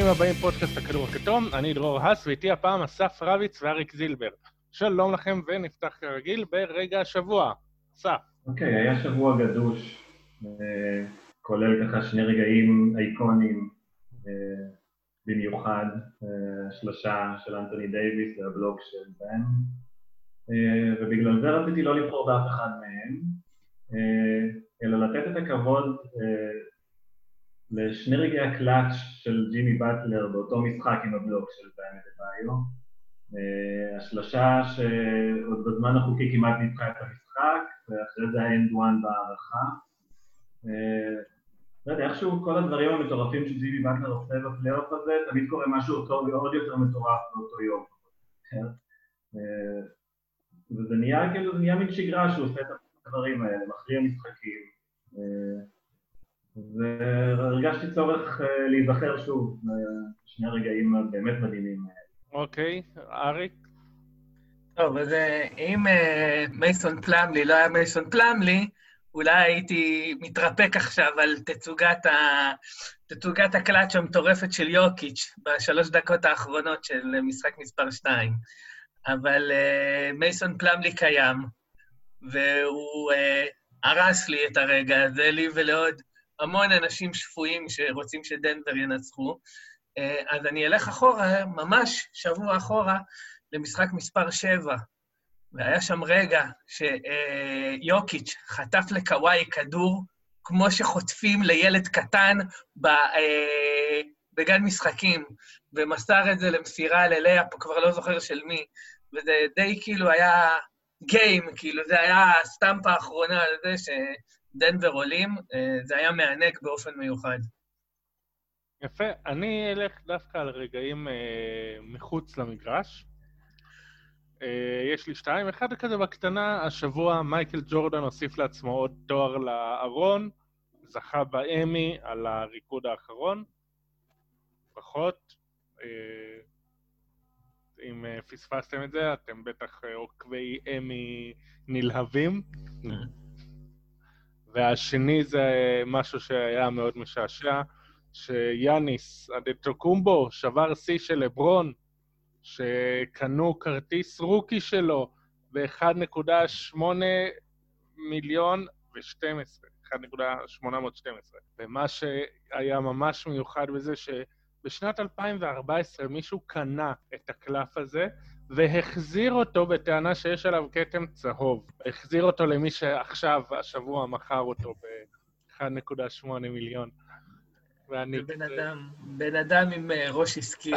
ברוכים הבאים פודקאסט הכדור הכתום, אני דרור האס, ואיתי הפעם אסף רביץ ואריק זילבר. שלום לכם, ונפתח כרגיל ברגע השבוע. אסף. אוקיי, היה שבוע גדוש, אה, כולל ככה שני רגעים אייקונים אה, במיוחד, אה, השלושה של אנטוני דייוויס והבלוג של בן, ובגלל זה רציתי לא לבחור באף אחד מהם, אלא לתת את הכבוד לשני רגעי הקלאץ' של ג'ימי באטלר באותו משחק עם הבלוק של באם אדבאיו. השלושה שעוד בזמן החוקי כמעט ניצחה את המשחק, ואחרי זה ה and one בהארכה. לא יודע, איכשהו כל הדברים המטורפים שג'ימי באטלר עושה בפלייאוף הזה, תמיד קורה משהו טוב ועוד יותר מטורף באותו יום. כן? וזה נהיה כאילו, זה נהיה מין שגרה שהוא עושה את הדברים האלה, מכריע משחקים. והרגשתי צורך אה, להיזכר שוב בשני הרגעים הבאמת מדהימים אוקיי, אריק? טוב, אז אה, אם אה, מייסון פלאמלי לא היה מייסון פלאמלי, אולי הייתי מתרפק עכשיו על תצוגת, ה... תצוגת הקלאץ' המטורפת של יוקיץ' בשלוש דקות האחרונות של משחק מספר 2. אבל uh, מייסון פלאמלי קיים, והוא uh, הרס לי את הרגע הזה, לי ולעוד המון אנשים שפויים שרוצים שדנבר ינצחו. אה, אז אני אלך אחורה, ממש שבוע אחורה, למשחק מספר 7. והיה שם רגע שיוקיץ' חטף לקוואי כדור, כמו שחוטפים לילד קטן אה, בגן משחקים, ומסר את זה למסירה ללאה, כבר לא זוכר של מי, וזה די כאילו היה גיים, כאילו זה היה הסטמפה האחרונה על זה דנבר עולים, אה, זה היה מענג באופן מיוחד. יפה. אני אלך דווקא על רגעים אה, מחוץ למגרש. אה, יש לי שתיים. אחד כזה בקטנה, השבוע מייקל ג'ורדן הוסיף לעצמו עוד תואר לארון, זכה באמי על הריקוד האחרון. ברכות. אה, אם אה, פספסתם את זה, אתם בטח אה, עוקבי אמי נלהבים. והשני זה משהו שהיה מאוד משעשע, שיאניס אדטוקומבו שבר שיא של לברון, שקנו כרטיס רוקי שלו ב-1.8 מיליון ו-12, 1.812. ומה שהיה ממש מיוחד בזה, שבשנת 2014 מישהו קנה את הקלף הזה, והחזיר אותו בטענה שיש עליו כתם צהוב. החזיר אותו למי שעכשיו, השבוע, מכר אותו ב-1.8 מיליון. ואני... בן אדם, בן אדם עם אה, ראש עסקי,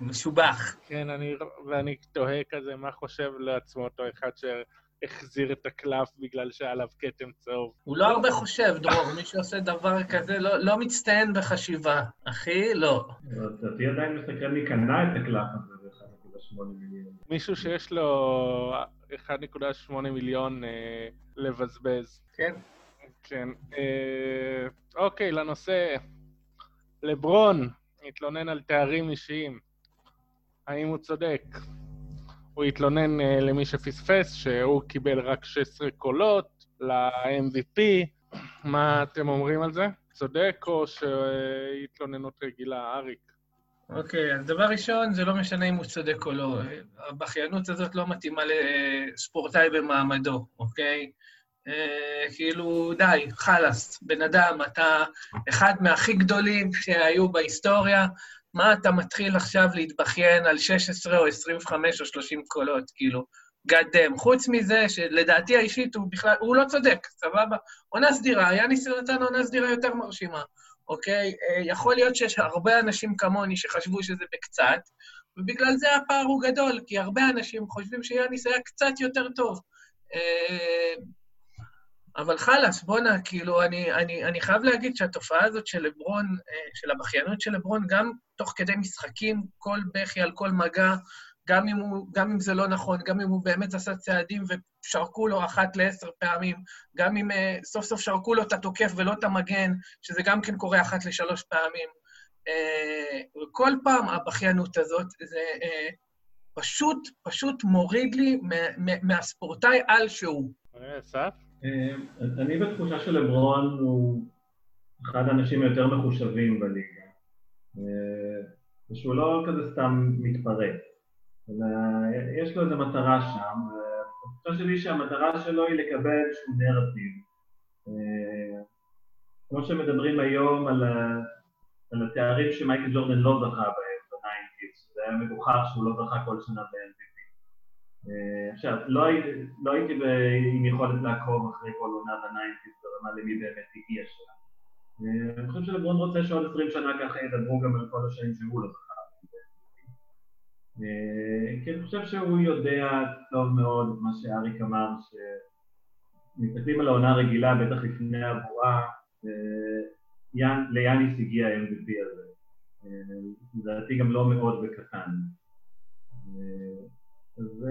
משובח. כן, אני, ואני תוהה כזה מה חושב לעצמו אותו אחד שהחזיר את הקלף בגלל שהיה עליו כתם צהוב. הוא לא הרבה חושב, דרור, מי שעושה דבר כזה לא, לא מצטיין בחשיבה. אחי, לא. אותי עדיין מסתכל מי קנה את הקלף הזה. מיליון. מישהו שיש לו 1.8 מיליון אה, לבזבז. כן. כן. אה, אוקיי, לנושא. לברון התלונן על תארים אישיים. האם הוא צודק? הוא התלונן אה, למי שפספס שהוא קיבל רק 16 קולות ל-MVP. מה אתם אומרים על זה? צודק או שהתלוננות רגילה? אריק. אוקיי, אז דבר ראשון, זה לא משנה אם הוא צודק או לא. הבכיינות הזאת לא מתאימה לספורטאי במעמדו, אוקיי? אה, כאילו, די, חלאס, בן אדם, אתה אחד מהכי גדולים שהיו בהיסטוריה, מה אתה מתחיל עכשיו להתבכיין על 16 או 25 או 30 קולות, כאילו, God damn. חוץ מזה, שלדעתי האישית הוא בכלל, הוא לא צודק, סבבה? עונה סדירה, יאניס נתן עונה סדירה יותר מרשימה. אוקיי? אה, יכול להיות שיש הרבה אנשים כמוני שחשבו שזה בקצת, ובגלל זה הפער הוא גדול, כי הרבה אנשים חושבים שיאניס היה קצת יותר טוב. אה, אבל חלאס, בואנה, כאילו, אני, אני, אני חייב להגיד שהתופעה הזאת של לברון, אה, של הבכיינות של לברון, גם תוך כדי משחקים, כל בכי על כל מגע, גם אם, הוא, גם אם זה לא נכון, גם אם הוא באמת עשה צעדים ושרקו לו אחת לעשר פעמים, גם אם uh, סוף סוף שרקו לו את התוקף ולא את המגן, שזה גם כן קורה אחת לשלוש פעמים. Uh, וכל פעם הבכיינות הזאת, זה uh, פשוט, פשוט מוריד לי מהספורטאי על שהוא. אסף? אני בתחושה של לברון הוא אחד האנשים היותר מחושבים בליגה. ושהוא לא כזה סתם מתפרץ, אלא יש לו איזו מטרה שם, והתחושה שלי שהמטרה שלו היא לקבל איזשהו נרטיב. כמו שמדברים היום על, על התארים שמייקל ג'ורדן לא זכה בהם בניינטיז, זה היה מגוחך שהוא לא זכה כל שנה ב-MVP. עכשיו, לא, לא הייתי עם יכולת לעקוב אחרי כל עונה בניינטיז ברמה למי באמת הגיע שלה. אני חושב שלברון רוצה שעוד עשרים שנה ככה ידברו גם על כל השנים שהוא לא זכה. כי אני חושב שהוא יודע טוב מאוד מה שאריק אמר, שמסתכלים על העונה הרגילה, בטח לפני הבועה, ליאניס הגיע ה-MVP הזה. לדעתי גם לא מאוד בקטן. אז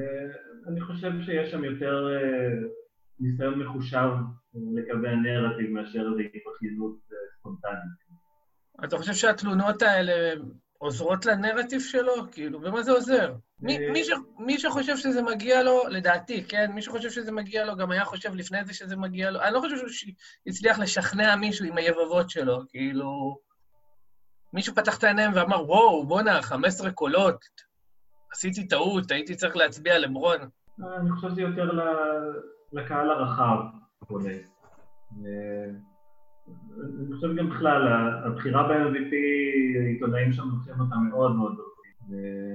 אני חושב שיש שם יותר ניסיון מחושב לגבי הנרטיב מאשר איזו התבכיינות ספונטנית. אתה חושב שהתלונות האלה עוזרות לנרטיב שלו? כאילו, ומה זה עוזר? מי, מי, ש, מי שחושב שזה מגיע לו, לדעתי, כן? מי שחושב שזה מגיע לו, גם היה חושב לפני זה שזה מגיע לו. אני לא חושב שהוא הצליח לשכנע מישהו עם היבבות שלו, כאילו... מישהו פתח את העיניים ואמר, וואו, בואנה, 15 קולות, עשיתי טעות, הייתי צריך להצביע לברון. אני חושב שזה יותר לקהל הרחב. אני חושב גם בכלל, הבחירה ב-MVP, עיתונאים שם לוקחים אותה מאוד מאוד ברצינות.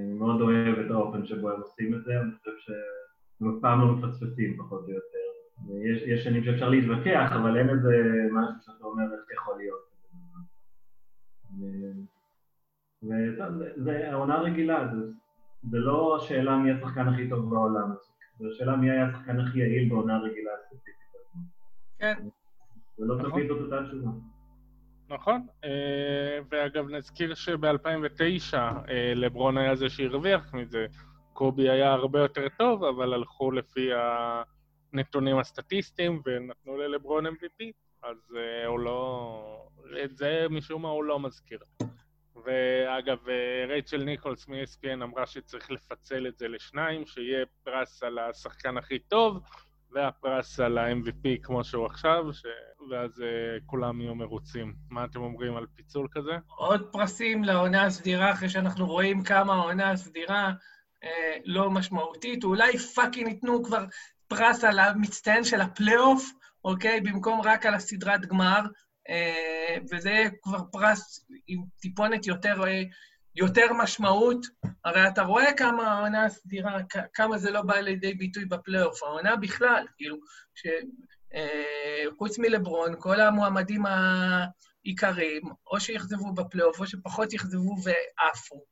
אני מאוד אוהב את האופן שבו הם עושים את זה, אני חושב שהם אף פעם לא מפספסים פחות או יותר. יש, יש שנים שאפשר להתווכח, אבל אין איזה משהו שאתה אומר איך יכול להיות. וזה העונה רגילה, זה, זה לא השאלה מי השחקן הכי טוב בעולם, זו השאלה מי היה השחקן הכי יעיל בעונה רגילה ספציפית. כן. ולא נכון. תמיד זאת אותה תשובה. נכון, אה, ואגב נזכיר שב-2009 אה, לברון היה זה שהרוויח מזה, קובי היה הרבה יותר טוב, אבל הלכו לפי הנתונים הסטטיסטיים ונתנו ללברון MVP, אז אה, הוא לא... את זה משום מה הוא לא מזכיר. ואגב, רייצ'ל ניקולס מ-ESPN אמרה שצריך לפצל את זה לשניים, שיהיה פרס על השחקן הכי טוב, והפרס על ה-MVP כמו שהוא עכשיו, ש... ואז uh, כולם יהיו מרוצים. מה אתם אומרים על פיצול כזה? עוד פרסים לעונה הסדירה, אחרי שאנחנו רואים כמה העונה הסדירה אה, לא משמעותית. אולי fucking ייתנו כבר פרס על המצטיין של הפלייאוף, אוקיי? במקום רק על הסדרת גמר, אה, וזה כבר פרס עם טיפונת יותר... אה, יותר משמעות, הרי אתה רואה כמה העונה הסדירה, כמה זה לא בא לידי ביטוי בפלייאוף, העונה בכלל, כאילו, שחוץ אה, מלברון, כל המועמדים העיקריים, או שיכזבו בפלייאוף, או שפחות יכזבו ועפו.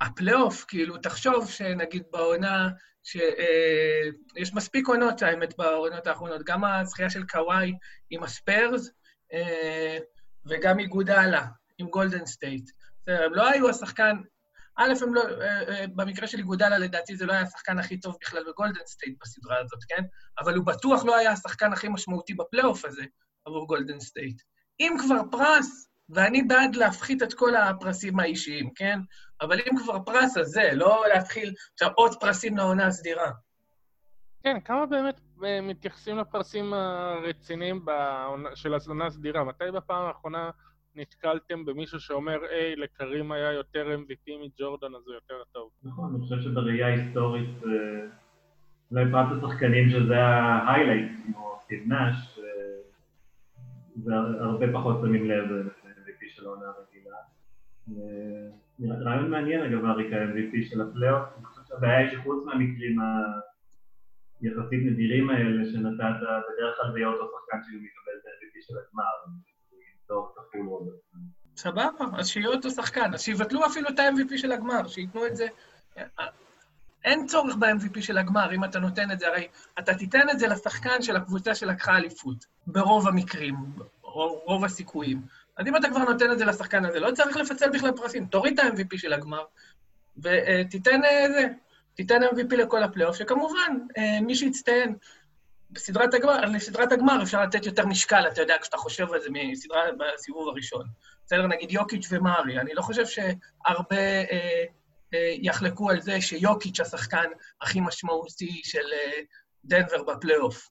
והפלייאוף, אה, כאילו, תחשוב שנגיד בעונה, שיש אה, מספיק עונות, האמת, בעונות האחרונות, גם הזכייה של קוואי עם הספיירס, אה, וגם איגודלה עם גולדן סטייט. הם לא היו השחקן, א', הם לא, אה, אה, במקרה של איגודלה, לדעתי זה לא היה השחקן הכי טוב בכלל בגולדן סטייט בסדרה הזאת, כן? אבל הוא בטוח לא היה השחקן הכי משמעותי בפלייאוף הזה עבור גולדן סטייט. אם כבר פרס, ואני בעד להפחית את כל הפרסים האישיים, כן? אבל אם כבר פרס, אז זה, לא להתחיל עכשיו עוד פרסים לעונה הסדירה. כן, כמה באמת אה, מתייחסים לפרסים הרציניים של העונה הסדירה? מתי בפעם האחרונה... נתקלתם במישהו שאומר, היי, לקרים היה יותר MVP מג'ורדן, אז הוא יותר טוב. נכון, אני חושב שבראייה היסטורית, אה, אולי פרט השחקנים שזה ההיילייט, כמו סטיב נאש, אה, זה הרבה פחות שמים לב ל-MVP של העונה הרגילה. אה, רעיון מעניין אגב, אריק, ה-MVP של הפלייאוף, אני חושב שהבעיה היא שחוץ מהמקרים היחסית נדירים האלה שנתת, בדרך כלל זה יהיה אותו שחקן שהוא מקבל את ה-MVP של הגמר. סבבה, אז שיהיה אותו שחקן. אז שיבטלו אפילו את ה-MVP של הגמר, שייתנו את זה. אין צורך ב-MVP של הגמר, אם אתה נותן את זה, הרי אתה תיתן את זה לשחקן של הקבוצה שלקחה אליפות, ברוב המקרים, רוב הסיכויים. אז אם אתה כבר נותן את זה לשחקן הזה, לא צריך לפצל בכלל פרסים, תוריד את ה-MVP של הגמר, ותיתן אה, זה, תיתן MVP לכל הפלייאוף, שכמובן, אה, מי שיצטיין בסדרת הגמר, לסדרת הגמר אפשר לתת יותר משקל, אתה יודע, כשאתה חושב על זה מסדרה בסיבוב הראשון. בסדר, נגיד יוקיץ' ומרי, אני לא חושב שהרבה אה, אה, יחלקו על זה שיוקיץ' השחקן הכי משמעותי של אה, דנבר בפלייאוף,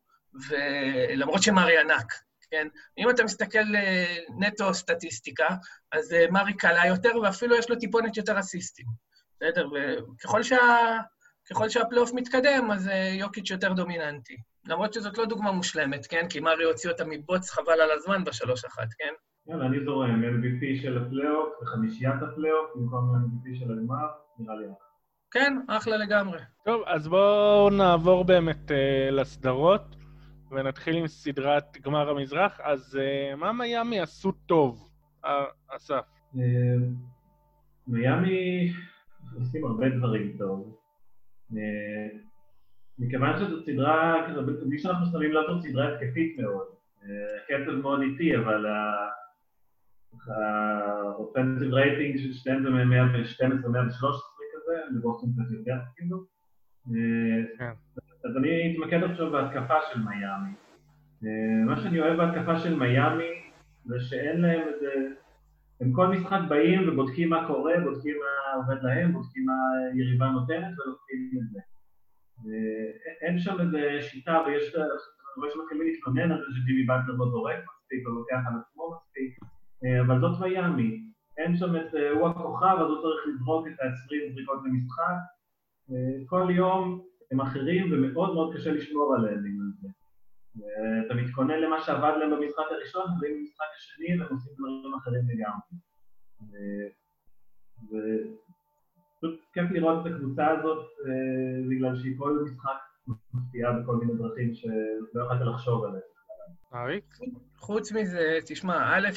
ולמרות שמארי ענק, כן? אם אתה מסתכל אה, נטו סטטיסטיקה, אז אה, מארי קלע יותר, ואפילו יש לו טיפונת יותר אסיסטים. בסדר? וככל שה... ככל שהפלייאוף מתקדם, אז אה, יוקיץ' יותר דומיננטי. למרות שזאת לא דוגמה מושלמת, כן? כי מארי הוציא אותם מבוץ חבל על הזמן בשלוש אחת, כן? יאללה, אני זורם, MVP של הפלייאוף וחמישיית הפלייאוף במקום MVP של הגמר, נראה לי אחלה. כן, אחלה לגמרי. טוב, אז בואו נעבור באמת uh, לסדרות, ונתחיל עם סדרת גמר המזרח. אז uh, מה מיאמי עשו טוב, אסף? מיאמי עושים הרבה דברים טוב. מכיוון שזו סדרה, מי שאנחנו שמים לב זו סדרה התקפית מאוד. הקצב מאוד איטי, אבל האופנסיב רייטינג של שתיהם זה מ-112-113 כזה, לבוסטון קצת יותר כאילו. כן. אז אני אתמקד עכשיו בהתקפה של מיאמי. מה שאני אוהב בהתקפה של מיאמי זה שאין להם איזה... הם כל משחק באים ובודקים מה קורה, בודקים מה עובד להם, בודקים מה יריבה נותנת ולוקחים את זה. אין שם איזה שיטה ויש... אני רואה שמתחילים להתכונן על זה שג'ימי באטלר לא זורק מספיק או לוקח על עצמו מספיק. אה, אבל זאת מיאמי. אין שם את, אה, הוא הכוכב, אז הוא צריך לזרוק את ה-20 זריקות למשחק. אה, כל יום הם אחרים ומאוד מאוד קשה לשמור עליהם בגלל זה. אתה מתכונן למה שעבד להם במשחק הראשון, ובאים במשחק השני והם עושים דברים אחרים לגמרי. ופשוט כיף לראות את הקבוצה הזאת בגלל שהיא כל משחק מפתיעה בכל מיני דרכים שלא יכולת לחשוב עליהם. אריק? חוץ מזה, תשמע, א',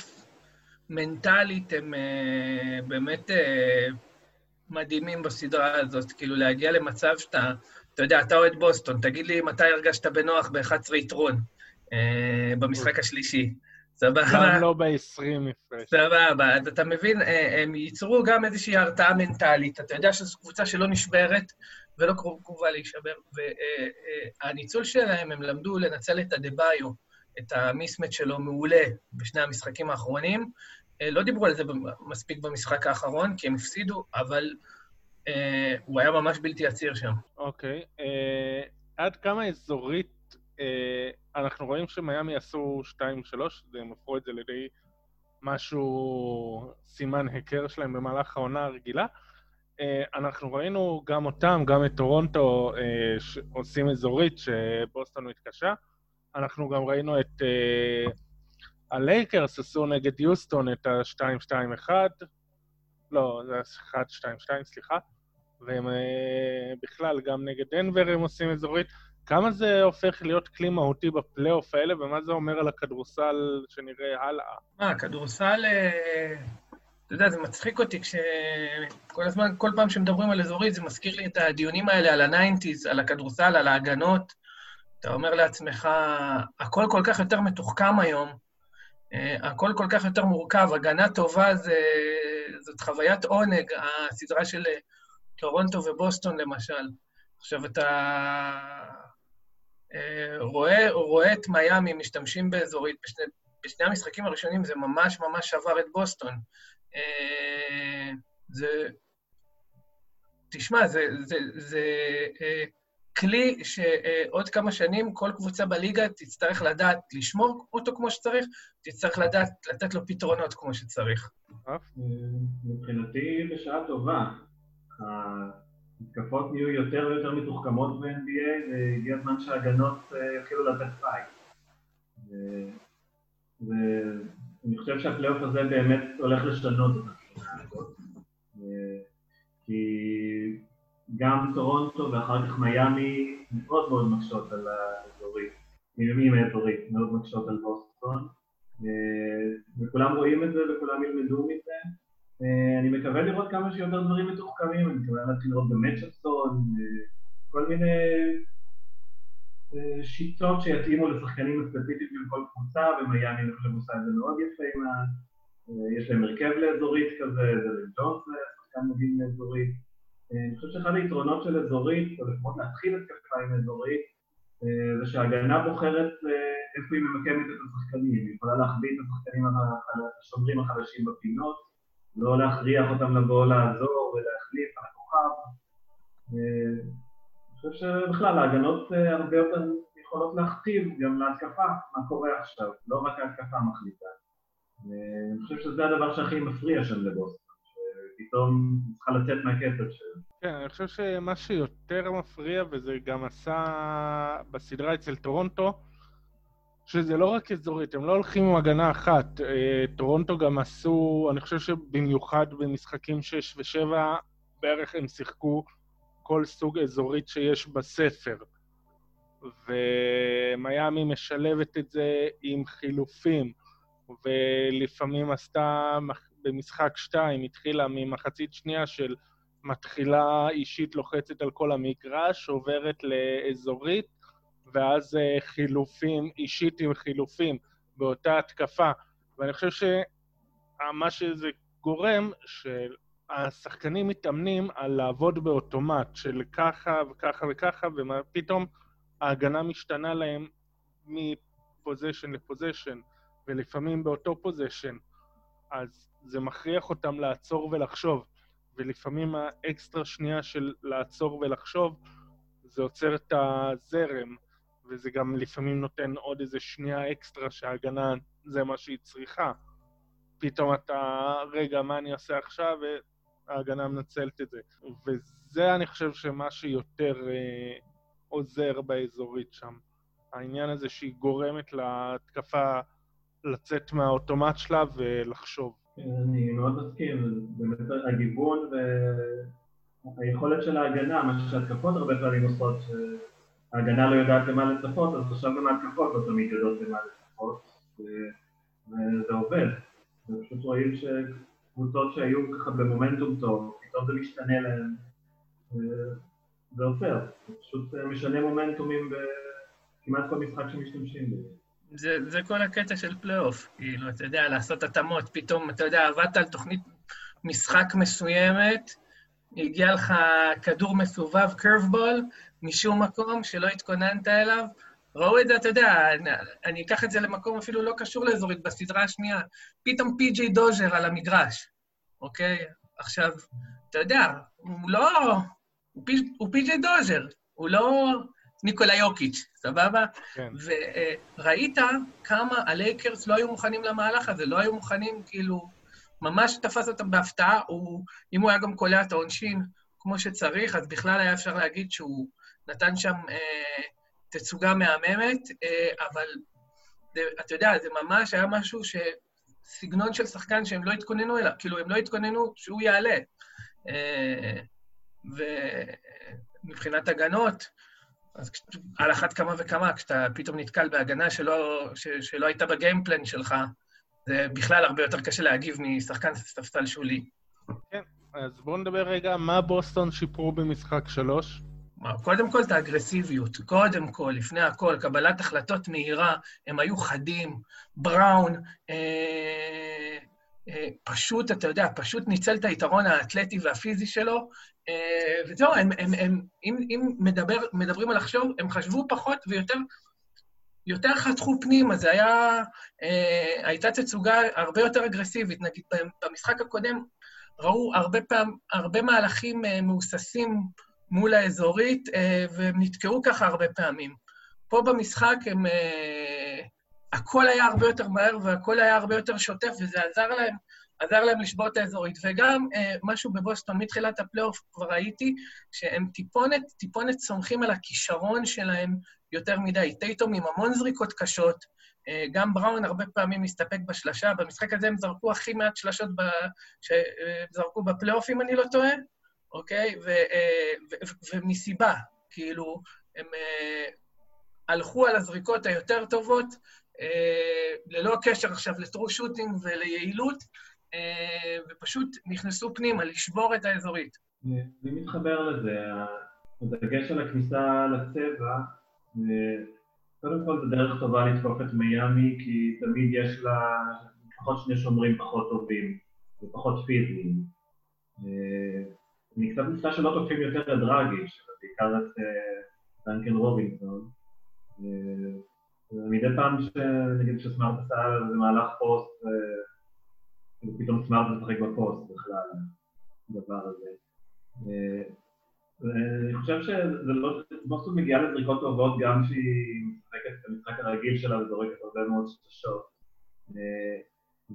מנטלית הם uh, באמת uh, מדהימים בסדרה הזאת, כאילו להגיע למצב שאתה, אתה יודע, אתה אוהד בוסטון, תגיד לי מתי הרגשת בנוח ב-11 יתרון uh, במשחק השלישי. סבבה? גם לא ב-20 הפרש. סבבה, אז אתה מבין, הם ייצרו גם איזושהי הרתעה מנטלית. אתה יודע שזו קבוצה שלא נשברת ולא קרובה להישבר, והניצול שלהם, הם למדו לנצל את הדה-ביו, את המיסמט שלו מעולה בשני המשחקים האחרונים, אה, לא דיברו על זה מספיק במשחק האחרון, כי הם הפסידו, אבל אה, הוא היה ממש בלתי עציר שם. אוקיי. אה, עד כמה אזורית, אה, אנחנו רואים שמיאמי עשו 2-3, הם הפכו את זה לידי משהו, סימן היכר שלהם במהלך העונה הרגילה. אה, אנחנו ראינו גם אותם, גם את טורונטו אה, עושים אזורית, שבוסטון מתקשה. אנחנו גם ראינו את... אה, הלייקרס עשו נגד יוסטון את ה-2-2-1, לא, זה ה-1-2-2, סליחה, והם אה, בכלל, גם נגד דנבר הם עושים אזורית. כמה זה הופך להיות כלי מהותי בפלייאוף האלה, ומה זה אומר על הכדורסל שנראה הלאה? מה, כדורסל, אה, אתה יודע, זה מצחיק אותי כשכל הזמן, כל פעם שמדברים על אזורית, זה מזכיר לי את הדיונים האלה על ה nineties, על הכדורסל, על ההגנות. אתה אומר לעצמך, הכל כל כך יותר מתוחכם היום, אה, הכל כל כך יותר מורכב, הגנה טובה זה, זאת חוויית עונג, הסדרה של אה, טורונטו ובוסטון למשל. עכשיו, אתה רואה, רואה את מיאמי משתמשים באזורית, בשני, בשני המשחקים הראשונים זה ממש ממש שבר את בוסטון. זה... תשמע, זה, זה, זה כלי שעוד כמה שנים כל קבוצה בליגה תצטרך לדעת לשמור אותו כמו שצריך, תצטרך לדעת לתת לו פתרונות כמו שצריך. מבחינתי בשעה טובה. ההתקפות נהיו יותר ויותר מתוחכמות ב-NBA, והגיע הזמן שההגנות אה, יתחילו לתת fight. ואני חושב שהפלייאוף הזה באמת הולך לשנות את הזאת. כי גם טורונטו ואחר כך מיאמי מאוד מאוד מקשות על האזורית, מימים האזורית, מאוד מקשות על בוסטון, וכולם רואים את זה וכולם ילמדו מזה. אה, אני מקווה לראות כמה שיותר דברים מתוחכמים, אני מקווה להתחיל לראות ב matchup zone, אה, כל מיני שיטות שיתאימו לשחקנים הספציפיים של כל קבוצה, ומיאמי אני חושב עושה את זה מאוד יפה עם ה... יש להם הרכב לאזורית כזה, זה לג'ונס שחקן מדהים לאזורית. אני חושב שאחד היתרונות של אזורית, או לפחות להתחיל את עם אזורית, אה, זה שההגנה בוחרת אה, איפה היא ממקמת את השחקנים. היא יכולה להחביא את השחקנים השומרים החדשים בפינות, לא להכריח אותם לבוא לעזור ולהחליף על הכוכב. אה, אני חושב שבכלל ההגנות הרבה יותר שיכולות להכתיב גם להתקפה, מה קורה עכשיו, לא רק ההתקפה מחליטה. אני חושב שזה הדבר שהכי מפריע שם לבוסטון, שפתאום צריכה לצאת מהקצב שלו. כן, אני חושב שמה שיותר מפריע, וזה גם עשה בסדרה אצל טורונטו, שזה לא רק אזורית, הם לא הולכים עם הגנה אחת. אה, טורונטו גם עשו, אני חושב שבמיוחד במשחקים 6 ו-7, בערך הם שיחקו כל סוג אזורית שיש בספר. ומיאמי משלבת את זה עם חילופים, ולפעמים עשתה במשחק 2, התחילה ממחצית שנייה של מתחילה אישית לוחצת על כל המגרש, עוברת לאזורית, ואז אה, חילופים, אישית עם חילופים באותה התקפה. ואני חושב שמה שזה גורם, שהשחקנים מתאמנים על לעבוד באוטומט, של ככה וככה וככה, ופתאום ההגנה משתנה להם מ possession ל possession, ולפעמים באותו possession. אז זה מכריח אותם לעצור ולחשוב. ולפעמים האקסטרה שנייה של לעצור ולחשוב, זה עוצר את הזרם, וזה גם לפעמים נותן עוד איזה שנייה אקסטרה שההגנה זה מה שהיא צריכה. פתאום אתה, רגע, מה אני עושה עכשיו? וההגנה מנצלת את זה. וזה, אני חושב, שמה שיותר אה, עוזר באזורית שם. העניין הזה שהיא גורמת להתקפה לצאת מהאוטומט שלה ולחשוב. אני מאוד מסכים, באמת הגיוון והיכולת של ההגנה, מה שהתקפות הרבה פעמים עושות, שההגנה לא יודעת למה לצפות, אז עכשיו גם ההתקפות לא תמיד יודעות למה לצפות, וזה עובד. ופשוט רואים שקבוצות שהיו ככה במומנטום טוב, פתאום זה משתנה להן, זה עופר, זה פשוט משנה מומנטומים בכמעט כל משחק שמשתמשים בזה. זה, זה כל הקטע של פלייאוף, כאילו, אתה יודע, לעשות התאמות, פתאום, אתה יודע, עבדת על תוכנית משחק מסוימת, הגיע לך כדור מסובב, curveball, משום מקום שלא התכוננת אליו. ראו את זה, אתה יודע, אני, אני אקח את זה למקום אפילו לא קשור לאזורית, בסדרה השנייה. פתאום פי.ג'יי דוז'ר על המגרש, אוקיי? עכשיו, אתה יודע, הוא לא... הוא פי.ג'יי דוז'ר, הוא לא... ניקולה יוקיץ', סבבה? כן. וראית כמה הלייקרס לא היו מוכנים למהלך הזה, לא היו מוכנים, כאילו, ממש תפס אותם בהפתעה, הוא, אם הוא היה גם קולע את העונשין כמו שצריך, אז בכלל היה אפשר להגיד שהוא נתן שם אה, תצוגה מהממת, אה, אבל זה, אתה יודע, זה ממש היה משהו ש... סגנון של שחקן שהם לא התכוננו אליו, כאילו, הם לא התכוננו שהוא יעלה. אה, ומבחינת הגנות, אז על אחת כמה וכמה, כשאתה פתאום נתקל בהגנה שלא, ש, שלא הייתה בגיימפלן שלך, זה בכלל הרבה יותר קשה להגיב משחקן ספסל שולי. כן, אז בואו נדבר רגע, מה בוסטון שיפרו במשחק שלוש? קודם כל את האגרסיביות, קודם כל, לפני הכל, קבלת החלטות מהירה, הם היו חדים, בראון, אה, אה, פשוט, אתה יודע, פשוט ניצל את היתרון האתלטי והפיזי שלו, אה, וזהו, הם, הם, הם, אם, אם מדבר, מדברים על לחשוב, הם חשבו פחות ויותר יותר חתכו פנימה, זה היה... אה, הייתה תצוגה הרבה יותר אגרסיבית. נגיד, במשחק הקודם ראו הרבה פעם, הרבה מהלכים אה, מהוססים מול האזורית, אה, והם נתקעו ככה הרבה פעמים. פה במשחק הם... אה, הכל היה הרבה יותר מהר והכל היה הרבה יותר שוטף, וזה עזר להם עזר להם לשבור את האזורית. וגם אה, משהו בבוסטון, מתחילת הפלייאוף כבר ראיתי שהם טיפונת, טיפונת סומכים על הכישרון שלהם יותר מדי. טייטום עם המון זריקות קשות, גם בראון הרבה פעמים מסתפק בשלשה. במשחק הזה הם זרקו הכי מעט שלשות ב... שזרקו בפלייאוף, אם אני לא טועה, אוקיי? ו, אה, ו, ו, ומסיבה, כאילו, הם אה, הלכו על הזריקות היותר טובות, אה, ללא קשר עכשיו לטרו שוטינג וליעילות, ופשוט נכנסו פנימה, לשבור את האזורית. אני מתחבר לזה, הדגש על הכניסה לצבע, קודם כל זו דרך טובה לתקוף את מיאמי, כי תמיד יש לה לפחות שני שומרים פחות טובים ופחות פיזיים. אה, אני קצת מצטער שלא תוקפים יותר את דרגי, בעיקר את אה, דנקן רובינסון. מדי פעם שנגיד שסמארט עשה איזה מהלך פוסט פתאום סמארט משחק בפוסט בכלל, הדבר הזה. אה, אני חושב שזה לא... בוסטון מגיעה לזריקות טובות גם שהיא משחקת את המשחק הרגיל שלה וזורקת הרבה מאוד שלשות. אה,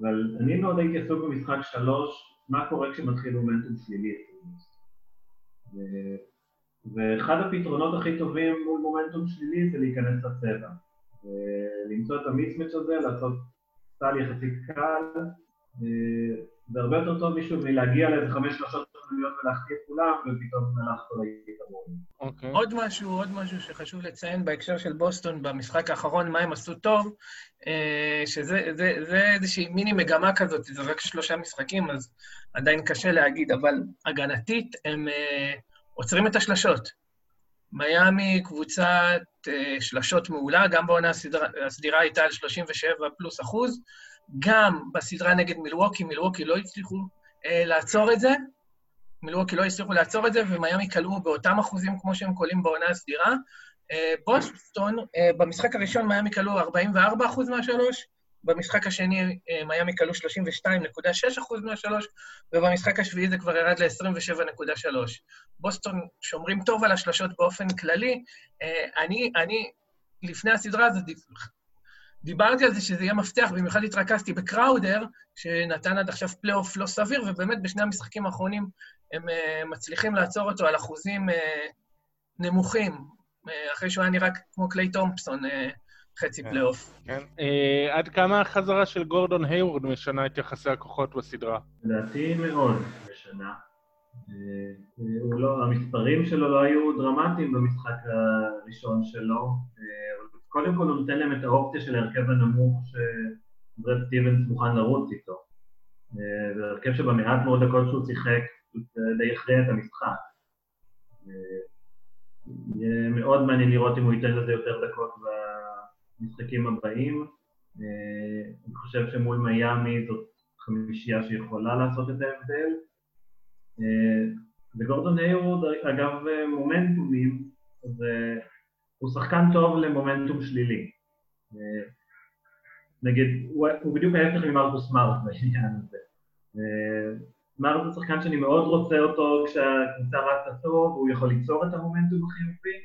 אבל אני מאוד הייתי עסוק במשחק שלוש, מה קורה כשמתחיל מומנטום שלילי. ואחד הפתרונות הכי טובים מול מומנטום שלילי זה להיכנס לצבע. למצוא את המיסמץ' הזה, לעשות סל יחסית קל, זה הרבה יותר טוב מישהו מלהגיע לאיזה חמש שלושות תוכניות ולהחטיא את כולם, ופתאום הלך כל היתרון. אוקיי. עוד משהו, עוד משהו שחשוב לציין בהקשר של בוסטון במשחק האחרון, מה הם עשו טוב, אה, שזה איזושהי מיני מגמה כזאת, זה רק שלושה משחקים, אז עדיין קשה להגיד, אבל הגנתית הם אה, עוצרים את השלשות. מיאמי קבוצת אה, שלשות מעולה, גם בעונה הסדירה הייתה על 37 פלוס אחוז, גם בסדרה נגד מילווקי, מילווקי לא הצליחו אה, לעצור את זה, מילווקי לא הצליחו לעצור את זה, ומיאמי כלאו באותם אחוזים כמו שהם כולים בעונה הסדירה. אה, בוסטון, אה, במשחק הראשון מיאמי כלאו 44 אחוז מהשלוש, במשחק השני אה, מיאמי כלו 32.6 אחוז מהשלוש, ובמשחק השביעי זה כבר ירד ל-27.3. בוסטון שומרים טוב על השלשות באופן כללי. אה, אני, אני, לפני הסדרה הזאת, דיברתי על זה שזה יהיה מפתח, במיוחד התרכזתי בקראודר, שנתן עד עכשיו פלייאוף לא סביר, ובאמת בשני המשחקים האחרונים הם אה, מצליחים לעצור אותו על אחוזים אה, נמוכים, אה, אחרי שהוא היה נראה כמו קליי תומפסון, אה, חצי כן, פלייאוף. כן. אה, עד כמה החזרה של גורדון הייוורד משנה את יחסי הכוחות בסדרה? לדעתי מאוד משנה. לא, המספרים שלו לא היו דרמטיים במשחק הראשון שלו, קודם כל הוא נותן להם את האופציה של ההרכב הנמוך שברד סטיבנס מוכן לרוץ איתו. אה, זה הרכב שבמעט מאוד דקות שהוא שיחק, אה, די הכריע את המשחק. אה, יהיה מאוד מעניין לראות אם הוא ייתן לזה יותר דקות במשחקים הבאים. אני חושב שמול מיאמי זאת חמישייה שיכולה לעשות את ההבדל. וגורדון היורד, אגב מומנטומים, זה הוא שחקן טוב למומנטום שלילי. אה, נגיד, הוא, הוא בדיוק ההפך ממרקוס סמארט בעניין הזה. אה, סמארט הוא שחקן שאני מאוד רוצה אותו כשהקבוצה רצה טוב, הוא יכול ליצור את המומנטום החיובי,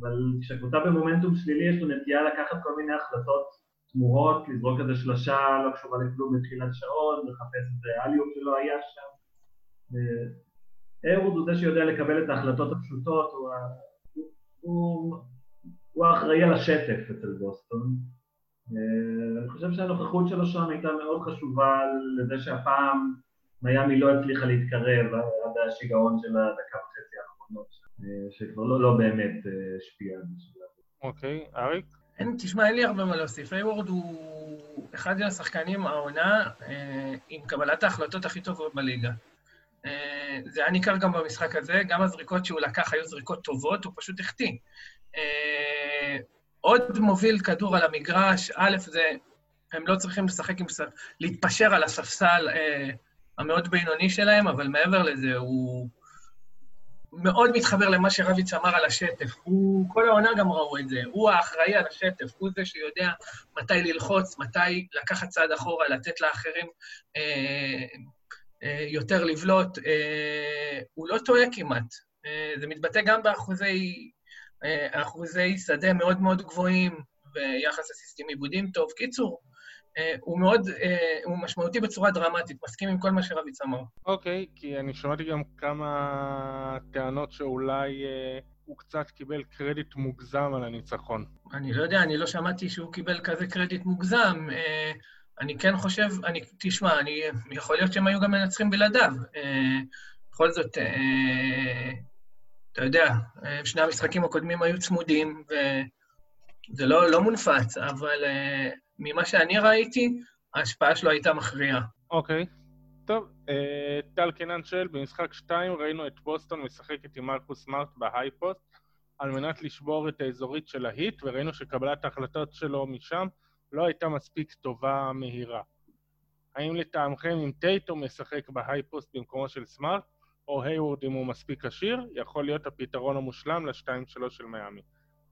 אבל כשהקבוצה במומנטום שלילי יש לו נטייה לקחת כל מיני החלטות תמוהות, לזרוק איזה שלושה לא קשורה לכלום בתחילת שעון, לחפש איזה אליום שלא היה שם. אהוד הוא זה שיודע לקבל את ההחלטות הפשוטות, הוא, הוא הוא האחראי על השטף אצל בוסטון. אה, אני חושב שהנוכחות שלו שם הייתה מאוד חשובה לזה שהפעם מיאמי לא הצליחה להתקרב עד השיגעון של הדקה וחצי האחרונות, אה, שכבר לא, לא באמת אה, השפיע על זה. אוקיי, אריק? אין, תשמע, אין לי הרבה מה להוסיף. היוורד הוא אחד השחקנים העונה עם קבלת ההחלטות הכי טובות בליגה. זה היה ניכר גם במשחק הזה, גם הזריקות שהוא לקח היו זריקות טובות, הוא פשוט החטיא. אה, עוד מוביל כדור על המגרש, א', זה, הם לא צריכים לשחק עם, להתפשר על הספסל אה, המאוד בינוני שלהם, אבל מעבר לזה, הוא מאוד מתחבר למה שרביץ אמר על השטף. הוא, כל העונה גם ראו את זה, הוא האחראי על השטף, הוא זה שיודע מתי ללחוץ, מתי לקחת צעד אחורה, לתת לאחרים אה, אה, יותר לבלוט. אה, הוא לא טועה כמעט. אה, זה מתבטא גם באחוזי אחוזי שדה מאוד מאוד גבוהים ויחס אסיסטים עיבודים טוב. קיצור, אה, הוא מאוד, אה, הוא משמעותי בצורה דרמטית, מסכים עם כל מה שרביץ אמר. אוקיי, okay, כי אני שמעתי גם כמה טענות שאולי הוא קצת קיבל קרדיט מוגזם על הניצחון. אני לא יודע, אני לא שמעתי שהוא קיבל כזה קרדיט מוגזם. אני כן חושב, אני, תשמע, אני, יכול להיות שהם היו גם מנצחים בלעדיו. בכל זאת, אתה יודע, שני המשחקים הקודמים היו צמודים, וזה לא, לא מונפץ, אבל uh, ממה שאני ראיתי, ההשפעה שלו הייתה מכריעה. אוקיי. אוקיי. טוב, אה, טל קינן שואל, במשחק 2 ראינו את בוסטון משחקת עם מרקוס סמארט ב high post על מנת לשבור את האזורית של ההיט, וראינו שקבלת ההחלטות שלו משם לא הייתה מספיק טובה מהירה. האם לטעמכם אם טייטום משחק ב high post במקומו של סמארט, או הייוורד אם הוא מספיק כשיר, יכול להיות הפתרון המושלם ל-2-3 של מיאמי.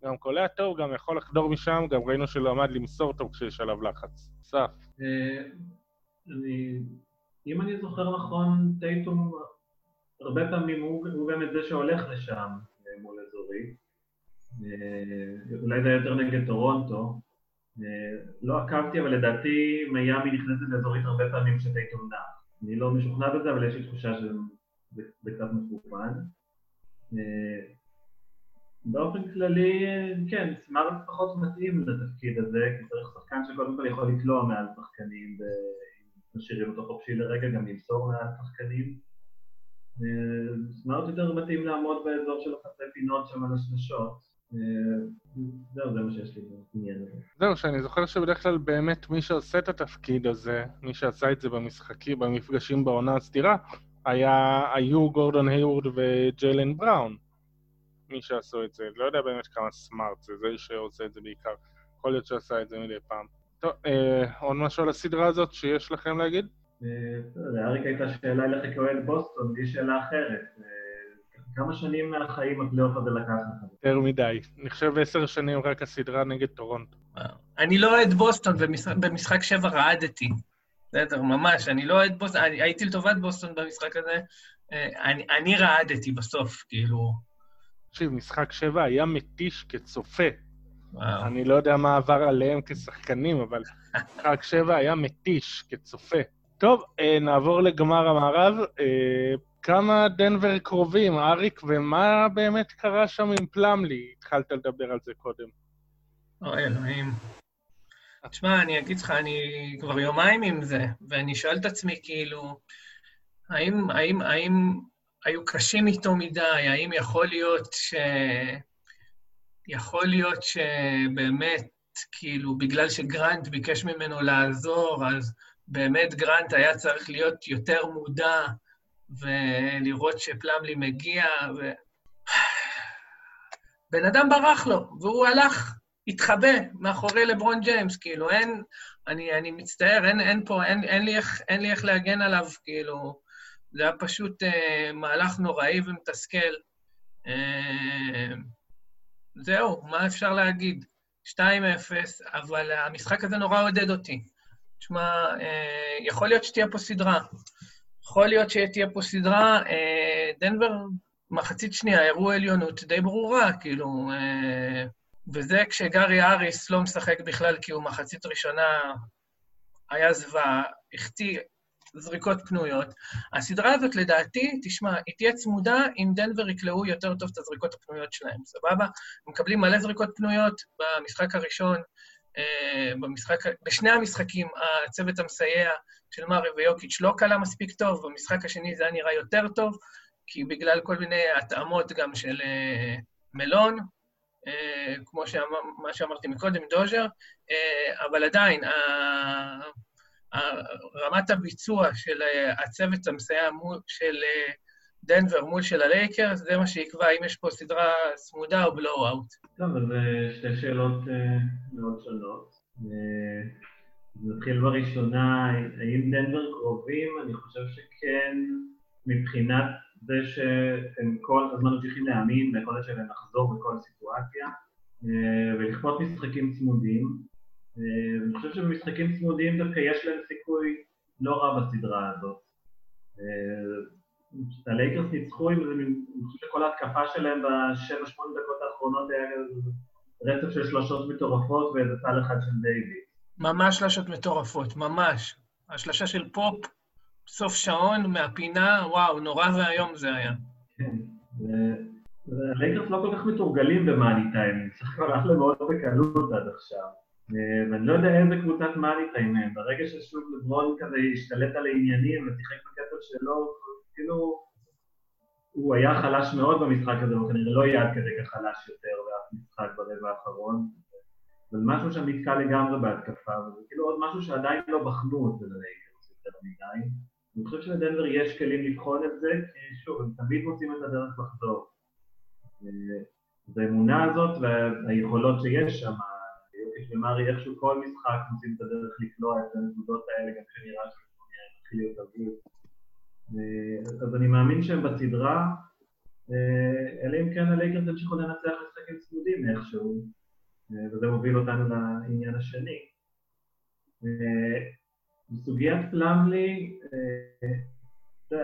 גם קולע טוב, גם יכול לחדור משם, גם ראינו שלומד למסור טוב כשיש עליו לחץ. אסף. אה, אם אני זוכר נכון, טייטום, הרבה פעמים הוא באמת זה שהולך לשם אה, מול אזורי. אולי זה היה יותר נגד טורונטו. לא עקבתי, אבל לדעתי מיאמי נכנסת לאזורית הרבה פעמים שטייטום נח. אני לא משוכנע בזה, אבל יש לי תחושה שזה קצת מכוון. באופן כללי, כן, סמארט פחות מתאים לתפקיד הזה, כי צריך שחקן שקודם כל יכול לקלוע מעל שחקנים, ומשאירים אותו חופשי לרגע, גם למסור מעל שחקנים. סמארט יותר מתאים לעמוד באזור של החצי פינות שם על השלשות. זהו, זה מה שיש לי בעניין הזה. זהו, שאני זוכר שבדרך כלל באמת מי שעושה את התפקיד הזה, מי שעשה את זה במשחקים, במפגשים בעונה הסדירה, היה, היו גורדון היוורד וג'יילן בראון. מי שעשו את זה. לא יודע באמת כמה סמארט זה, זה שעושה את זה בעיקר. יכול להיות שעשה את זה מדי פעם. טוב, אה, עוד משהו על הסדרה הזאת שיש לכם להגיד? אה, לאריק הייתה שאלה אליך כאוהד בוסטון, לי שאלה אחרת. אה, כמה שנים מהחיים הפלייאוף הזה לקח לך? יותר מדי. אני חושב עשר שנים רק הסדרה נגד טורונטו. אני לא אוהד בוסטון, במשחק שבע רעדתי. בסדר, ממש, אני לא אוהד בוסטון, הייתי לטובת בוסטון במשחק הזה. אני, אני רעדתי בסוף, כאילו... תקשיב, משחק שבע היה מתיש כצופה. וואו. אני לא יודע מה עבר עליהם כשחקנים, אבל משחק שבע היה מתיש כצופה. טוב, אה, נעבור לגמר המערב. אה, כמה דנבר קרובים, אריק, ומה באמת קרה שם עם פלמלי? התחלת לדבר על זה קודם. אוי, אלוהים. תשמע, אני אגיד לך, אני כבר יומיים עם זה, ואני שואל את עצמי, כאילו, האם, האם, האם היו קשים איתו מדי, האם יכול להיות ש... יכול להיות שבאמת, כאילו, בגלל שגרנט ביקש ממנו לעזור, אז באמת גרנט היה צריך להיות יותר מודע ולראות שפלמלי מגיע, ו... בן אדם ברח לו, והוא הלך, התחבא מאחורי לברון ג'יימס, כאילו, אין, אני, אני מצטער, אין, אין פה, אין, אין, לי איך, אין לי איך להגן עליו, כאילו, זה היה פשוט אה, מהלך נוראי ומתסכל. אה, זהו, מה אפשר להגיד? 2-0, אבל המשחק הזה נורא עודד אותי. תשמע, אה, יכול להיות שתהיה פה סדרה. יכול להיות שתהיה פה סדרה. אה, דנבר, מחצית שנייה, הראו עליונות די ברורה, כאילו... אה, וזה כשגארי אריס לא משחק בכלל, כי הוא מחצית ראשונה היה זוועה, החטיא זריקות פנויות. הסדרה הזאת, לדעתי, תשמע, היא תהיה צמודה אם דנבר יקלעו יותר טוב את הזריקות הפנויות שלהם, סבבה? הם מקבלים מלא זריקות פנויות במשחק הראשון, אה, במשחק, בשני המשחקים הצוות המסייע של מארי ויוקיץ' לא קלע מספיק טוב, במשחק השני זה היה נראה יותר טוב, כי בגלל כל מיני התאמות גם של אה, מלון, כמו שאמר, מה שאמרתי מקודם, דוז'ר, אבל עדיין, רמת הביצוע של אה, הצוות המסייע של אה, דנבר מול של הלייקרס, זה מה שיקבע אם יש פה סדרה צמודה או blowout. טוב, אז אה, שתי שאלות מאוד שונות. נתחיל בראשונה, האם דנבר קרובים? אני חושב שכן, מבחינת זה שהם כל הזמן ממשיכים להאמין ביכולת שלהם לחזור בכל סיטואציה ולכפות משחקים צמודים. אה, אני חושב שבמשחקים צמודים דווקא יש להם סיכוי לא רע בסדרה הזאת. אה, הלייקרס ניצחו אני חושב שכל ההתקפה שלהם בשבע, שמונה דקות האחרונות היה רצף של שלושות מטורפות ואיזה סל אחד של דייוויד. ממש שלושות מטורפות, ממש. השלושה של פופ, סוף שעון, מהפינה, וואו, נורא ואיום זה היה. כן, הלייקרס לא כל כך מתורגלים ב money time, צריך הלך להם מאוד בקלות עד עכשיו. ואני לא יודע איזה קבוצת money time הם, ברגע ששוב לברון כזה השתלט על העניינים ושיחק בקצב שלו, כאילו הוא היה חלש מאוד במשחק הזה, הוא כנראה לא יהיה עד כדי כך חלש יותר באף משחק ברבע האחרון. אבל משהו שם נתקע לגמרי בהתקפה, וזה כאילו עוד משהו שעדיין לא בחנו את זה ללייקרס יותר מדי. אני חושב שלדנבר יש כלים לבחון את זה, כי שוב, הם תמיד מוצאים את הדרך לחזור. זו האמונה הזאת והיכולות שיש שם, יוקיץ' ומרי איכשהו כל משחק מוצאים את הדרך לקלוע את הנקודות האלה, גם כשנראה שזה מתחיל להיות אביב. אז אני מאמין שהם בסדרה, אה, אלא אם כן הלייקרס ימשיכו לנצח משחקים צמודים איכשהו, אה, וזה מוביל אותנו לעניין השני. אה, בסוגיית פלמלי,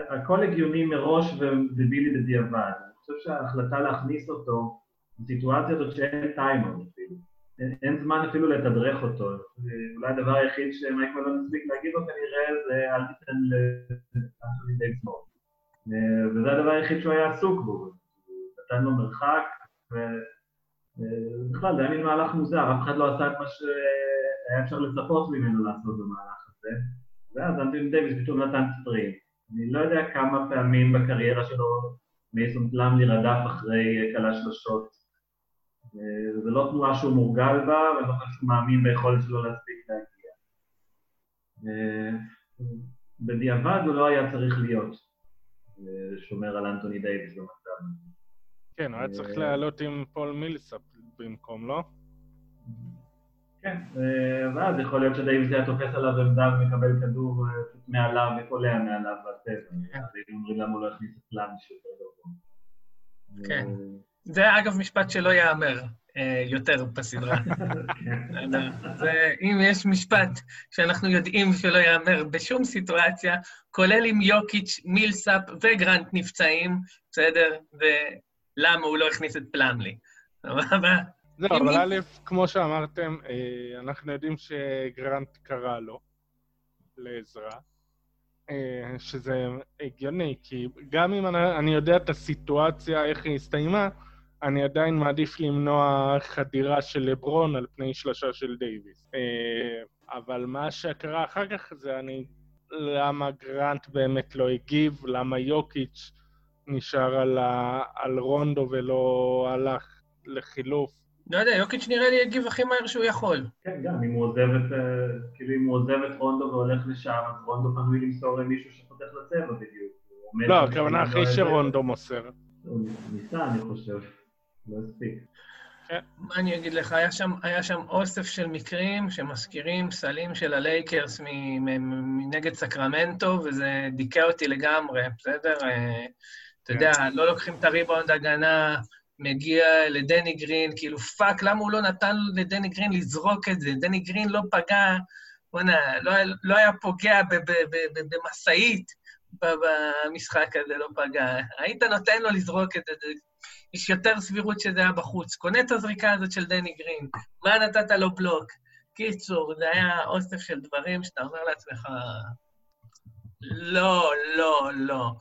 הכל הגיוני מראש ודבילי בדיעבד. אני חושב שההחלטה להכניס אותו סיטואציה הזאת שאין טיימר אפילו. אין, זמן אפילו לתדרך אותו. אולי הדבר היחיד שמייק מלון הספיק להגיד לו כנראה זה אל תיתן לאנטוני דייוויס מור. וזה הדבר היחיד שהוא היה עסוק בו. נתן לו מרחק, ובכלל זה היה מין מהלך מוזר, אף אחד לא עשה את מה שהיה אפשר לצפות ממנו לעשות במהלך הזה. ואז אנטוני דייוויס פתאום נתן סטרים. אני לא יודע כמה פעמים בקריירה שלו מייסון פלאמלי רדף אחרי קלה שלושות. זה לא תנועה שהוא מורגל בה, ואני לא חושב שהוא מאמין ביכולת שלו להספיק להגיע. בדיעבד הוא לא היה צריך להיות שומר על אנטוני דייוויס במצב. כן, הוא היה צריך לעלות עם פול מילסאפ במקום, לא? כן, ואז יכול להיות שדייוויס היה תופס עליו עמדה ומקבל כדור מעליו וקולע מעליו בטבע. אז היינו אומרים למה הוא לא הכניס את פלאמלי יותר גבוה. כן. זה אגב משפט שלא ייאמר יותר בסדרה. אם יש משפט שאנחנו יודעים שלא ייאמר בשום סיטואציה, כולל עם יוקיץ', מילסאפ וגרנט נפצעים, בסדר? ולמה הוא לא הכניס את פלאמלי. סבבה? זהו, אבל א', כמו שאמרתם, אנחנו יודעים שגרנט קרא לו לעזרה, שזה הגיוני, כי גם אם אני יודע את הסיטואציה, איך היא הסתיימה, אני עדיין מעדיף למנוע חדירה של לברון על פני שלושה של דייוויס. אבל מה שקרה אחר כך זה אני... למה גרנט באמת לא הגיב, למה יוקיץ' נשאר על, ה... על רונדו ולא הלך לחילוף. לא יודע, יוקיץ' נראה לי הגיב הכי מהר שהוא יכול. כן, גם אם הוא עוזב את, כאילו אם הוא עוזב את רונדו והולך לשם, אז רונדו פנוי למסור למישהו שפותח לצבע בדיוק. לא, הכוונה אחרי שרונדו מוסר. הוא ניסה, אני חושב. לא הספיק. מה אני אגיד לך, היה שם, היה שם אוסף של מקרים שמזכירים סלים של הלייקרס מנגד סקרמנטו, וזה דיכא אותי לגמרי, בסדר? אתה יודע, לא לוקחים את הריבאונד הגנה, מגיע לדני גרין, כאילו, fuck, למה הוא לא נתן לדני גרין לזרוק את זה? דני גרין לא פגע, בוא'נה, לא, לא היה פוגע במשאית במשחק הזה, לא פגע. היית נותן לו לזרוק את זה, יש יותר סבירות שזה היה בחוץ. קונה את הזריקה הזאת של דני גרין, מה נתת לו בלוק? קיצור, זה היה אוסף של דברים שאתה אומר לעצמך, לא, לא, לא.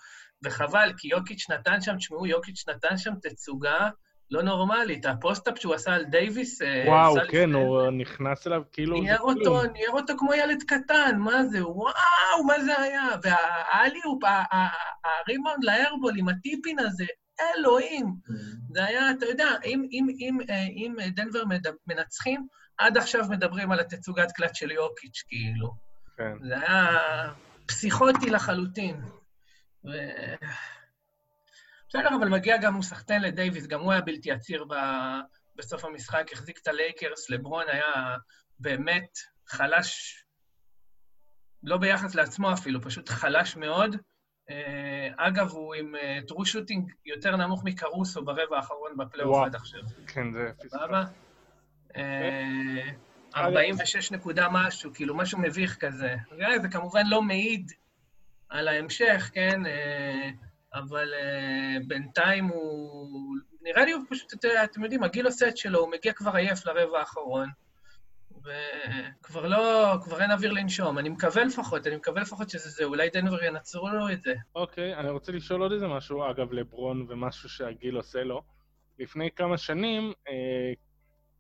וחבל, כי יוקיץ' נתן שם, תשמעו, יוקיץ' נתן שם תצוגה לא נורמלית. ה post-up שהוא עשה על דייוויס... וואו, כן, הוא נכנס אליו כאילו... ניער אותו, ניער אותו כמו ילד קטן, מה זה? וואו, מה זה היה? וה alley-oop, הריבאונד לאיירבול עם הטיפין הזה, אלוהים. זה היה, אתה יודע, אם, אם, אם, אם דנבר מנצחים, עד עכשיו מדברים על התצוגת קלט של יוקיץ', כאילו. כן. זה היה פסיכוטי לחלוטין. ו... בסדר, אבל מגיע גם הוא סחטיין לדייוויס, גם הוא היה בלתי עציר ב... בסוף המשחק, החזיק את הלייקרס, לברון היה באמת חלש, לא ביחס לעצמו אפילו, פשוט חלש מאוד. אגב, הוא עם טרו שוטינג יותר נמוך מקרוסו ברבע האחרון בפלייאוף עד עכשיו. כן, זה סבבה? 46 נקודה משהו, כאילו משהו מביך כזה. זה כמובן לא מעיד על ההמשך, כן? אבל בינתיים הוא... נראה לי הוא פשוט, אתם יודעים, הגיל עושה את שלו, הוא מגיע כבר עייף לרבע האחרון. וכבר לא, כבר אין אוויר לנשום. אני מקווה לפחות, אני מקווה לפחות שזה זה, אולי דנבר ינצרו לו את זה. אוקיי, אני רוצה לשאול עוד איזה משהו, אגב, לברון ומשהו שהגיל עושה לו. לפני כמה שנים, אה,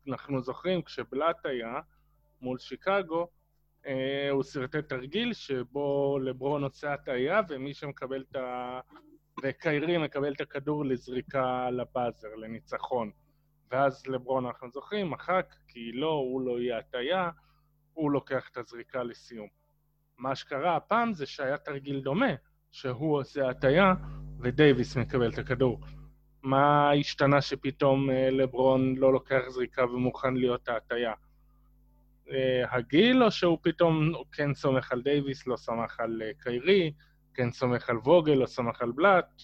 אנחנו זוכרים, כשבלאט היה מול שיקגו, אה, הוא סרטט תרגיל שבו לברון עושה הטעיה, ומי שמקבל את ה... וקיירי מקבל את הכדור לזריקה לבאזר, לניצחון. ואז לברון, אנחנו זוכרים, מחק, כי לא, הוא לא יהיה הטיה, הוא לוקח את הזריקה לסיום. מה שקרה הפעם זה שהיה תרגיל דומה, שהוא עושה הטיה ודייוויס מקבל את הכדור. מה השתנה שפתאום לברון לא לוקח זריקה ומוכן להיות ההטיה? הגיל, או שהוא פתאום כן סומך על דייוויס, לא סמך על קיירי, כן סומך על ווגל, לא סמך על בלאט,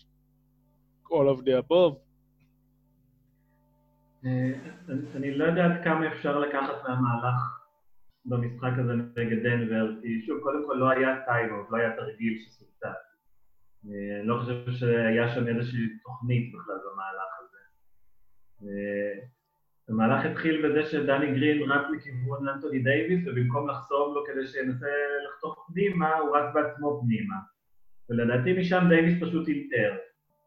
all of the above. אני לא יודע עד כמה אפשר לקחת מהמהלך במשחק הזה נגד דנבר, כי שוב, קודם כל לא היה טיימאוט, לא היה תרגיל שסורטט. אני לא חושב שהיה שם איזושהי תוכנית בכלל במהלך הזה. המהלך התחיל בזה שדני גרין רץ לכיוון אנטוני דייוויס, ובמקום לחסום לו כדי שינסה לחתוך פנימה, הוא רץ בעצמו פנימה. ולדעתי משם דייוויס פשוט אילתר.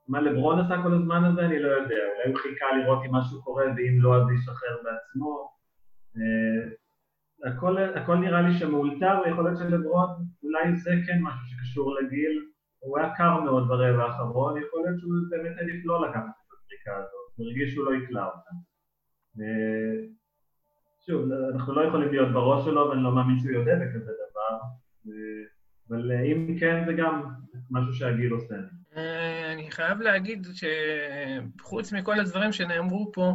מה לברון עשה כל הזמן הזה, אני לא יודע. אולי הוא חיכה לראות אם משהו קורה, ואם לא, אז ישחרר בעצמו. אה, הכל, הכל נראה לי שמאולתר, ויכול להיות שלברון, אולי זה כן משהו שקשור לגיל. הוא היה קר מאוד ברבע האחרון, יכול להיות שהוא באמת עדיף לא לקחת את הזריקה הזאת, הוא הרגיש שהוא לא יקלע אותה. אה, שוב, אנחנו לא יכולים להיות בראש שלו, ואני לא מאמין שהוא יודע בכזה דבר, אה, אבל אם כן, זה גם משהו שהגיל עושה. אה, אני חייב להגיד שחוץ מכל הדברים שנאמרו פה,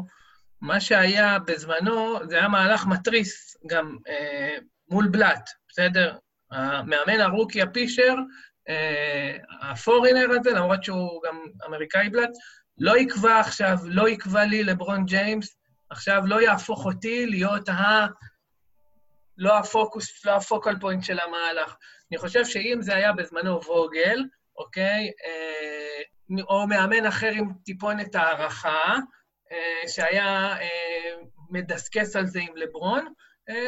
מה שהיה בזמנו, זה היה מהלך מתריס גם אה, מול בלאט, בסדר? המאמן הרוקי, הפישר, אה, הפורינר הזה, למרות שהוא גם אמריקאי בלאט, לא יקבע עכשיו, לא יקבע לי לברון ג'יימס, עכשיו לא יהפוך אותי להיות ה... לא הפוקוס, לא הפוקל פוינט של המהלך. אני חושב שאם זה היה בזמנו ווגל, אוקיי? אה, או מאמן אחר עם טיפונת הערכה, אה, שהיה אה, מדסקס על זה עם לברון,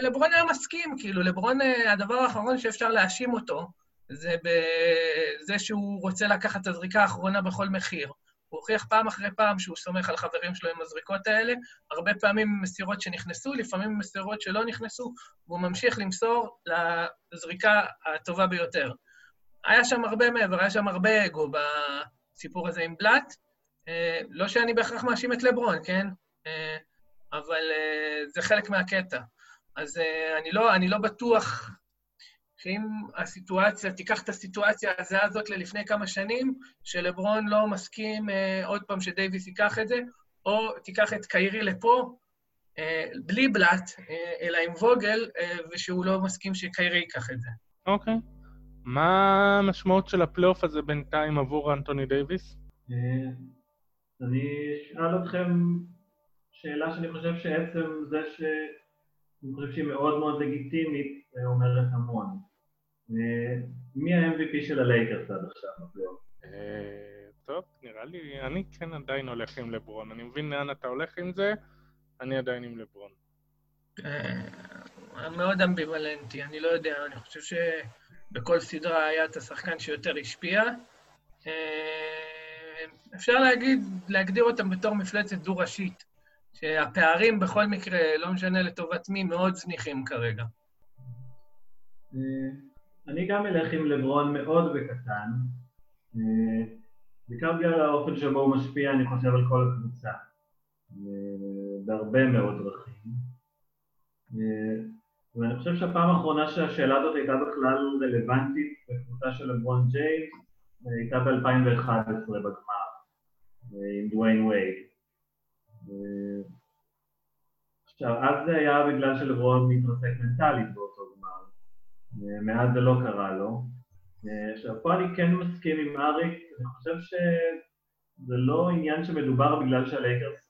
לברון היה מסכים, כאילו, לברון, הדבר האחרון שאפשר להאשים אותו, זה בזה שהוא רוצה לקחת את הזריקה האחרונה בכל מחיר. הוא הוכיח פעם אחרי פעם שהוא סומך על חברים שלו עם הזריקות האלה, הרבה פעמים מסירות שנכנסו, לפעמים מסירות שלא נכנסו, והוא ממשיך למסור לזריקה הטובה ביותר. היה שם הרבה מעבר, היה שם הרבה אגו בסיפור הזה עם בלאט. אה, לא שאני בהכרח מאשים את לברון, כן? אה, אבל אה, זה חלק מהקטע. אז אני לא, אני לא בטוח שאם הסיטואציה, תיקח את הסיטואציה הזה הזאת ללפני כמה שנים, שלברון לא מסכים עוד פעם שדייוויס ייקח את זה, או תיקח את קיירי לפה, בלי בלאט, אלא עם ווגל, ושהוא לא מסכים שקיירי ייקח את זה. אוקיי. Okay. מה המשמעות של הפלייאוף הזה בינתיים עבור אנטוני דייוויס? אה, אני אשאל אתכם שאלה שאני חושב שעצם זה שאני חושב שהיא מאוד מאוד לגיטימית, אומרת המון. אה, מי ה-MVP של הלייקרס עד עכשיו? אה, טוב, נראה לי, אני כן עדיין הולך עם לברון. אני מבין לאן אתה הולך עם זה, אני עדיין עם לברון. מאוד אמביוולנטי, אני לא יודע, אני חושב ש... בכל סדרה היה את השחקן שיותר השפיע. אה, אפשר להגיד, להגדיר אותם בתור מפלצת דו-ראשית, שהפערים בכל מקרה, לא משנה לטובת מי, מאוד זניחים כרגע. אה, אני גם אלך עם לברון מאוד בקטן, אה, בעיקר בגלל האופן שבו הוא משפיע, אני חושב, על כל הקבוצה, בהרבה מאוד דרכים. ואני חושב שהפעם האחרונה שהשאלה הזאת הייתה בכלל רלוונטית בקבוצה של לברון ג'יימס הייתה ב-2011 בגמר עם דוויין וייד. עכשיו, אז זה היה בגלל שלברון מתרסק מנטלית באותו מאז זה לא קרה לו. עכשיו, פה אני כן מסכים עם אריק, אני חושב שזה לא עניין שמדובר בגלל שהלייקרס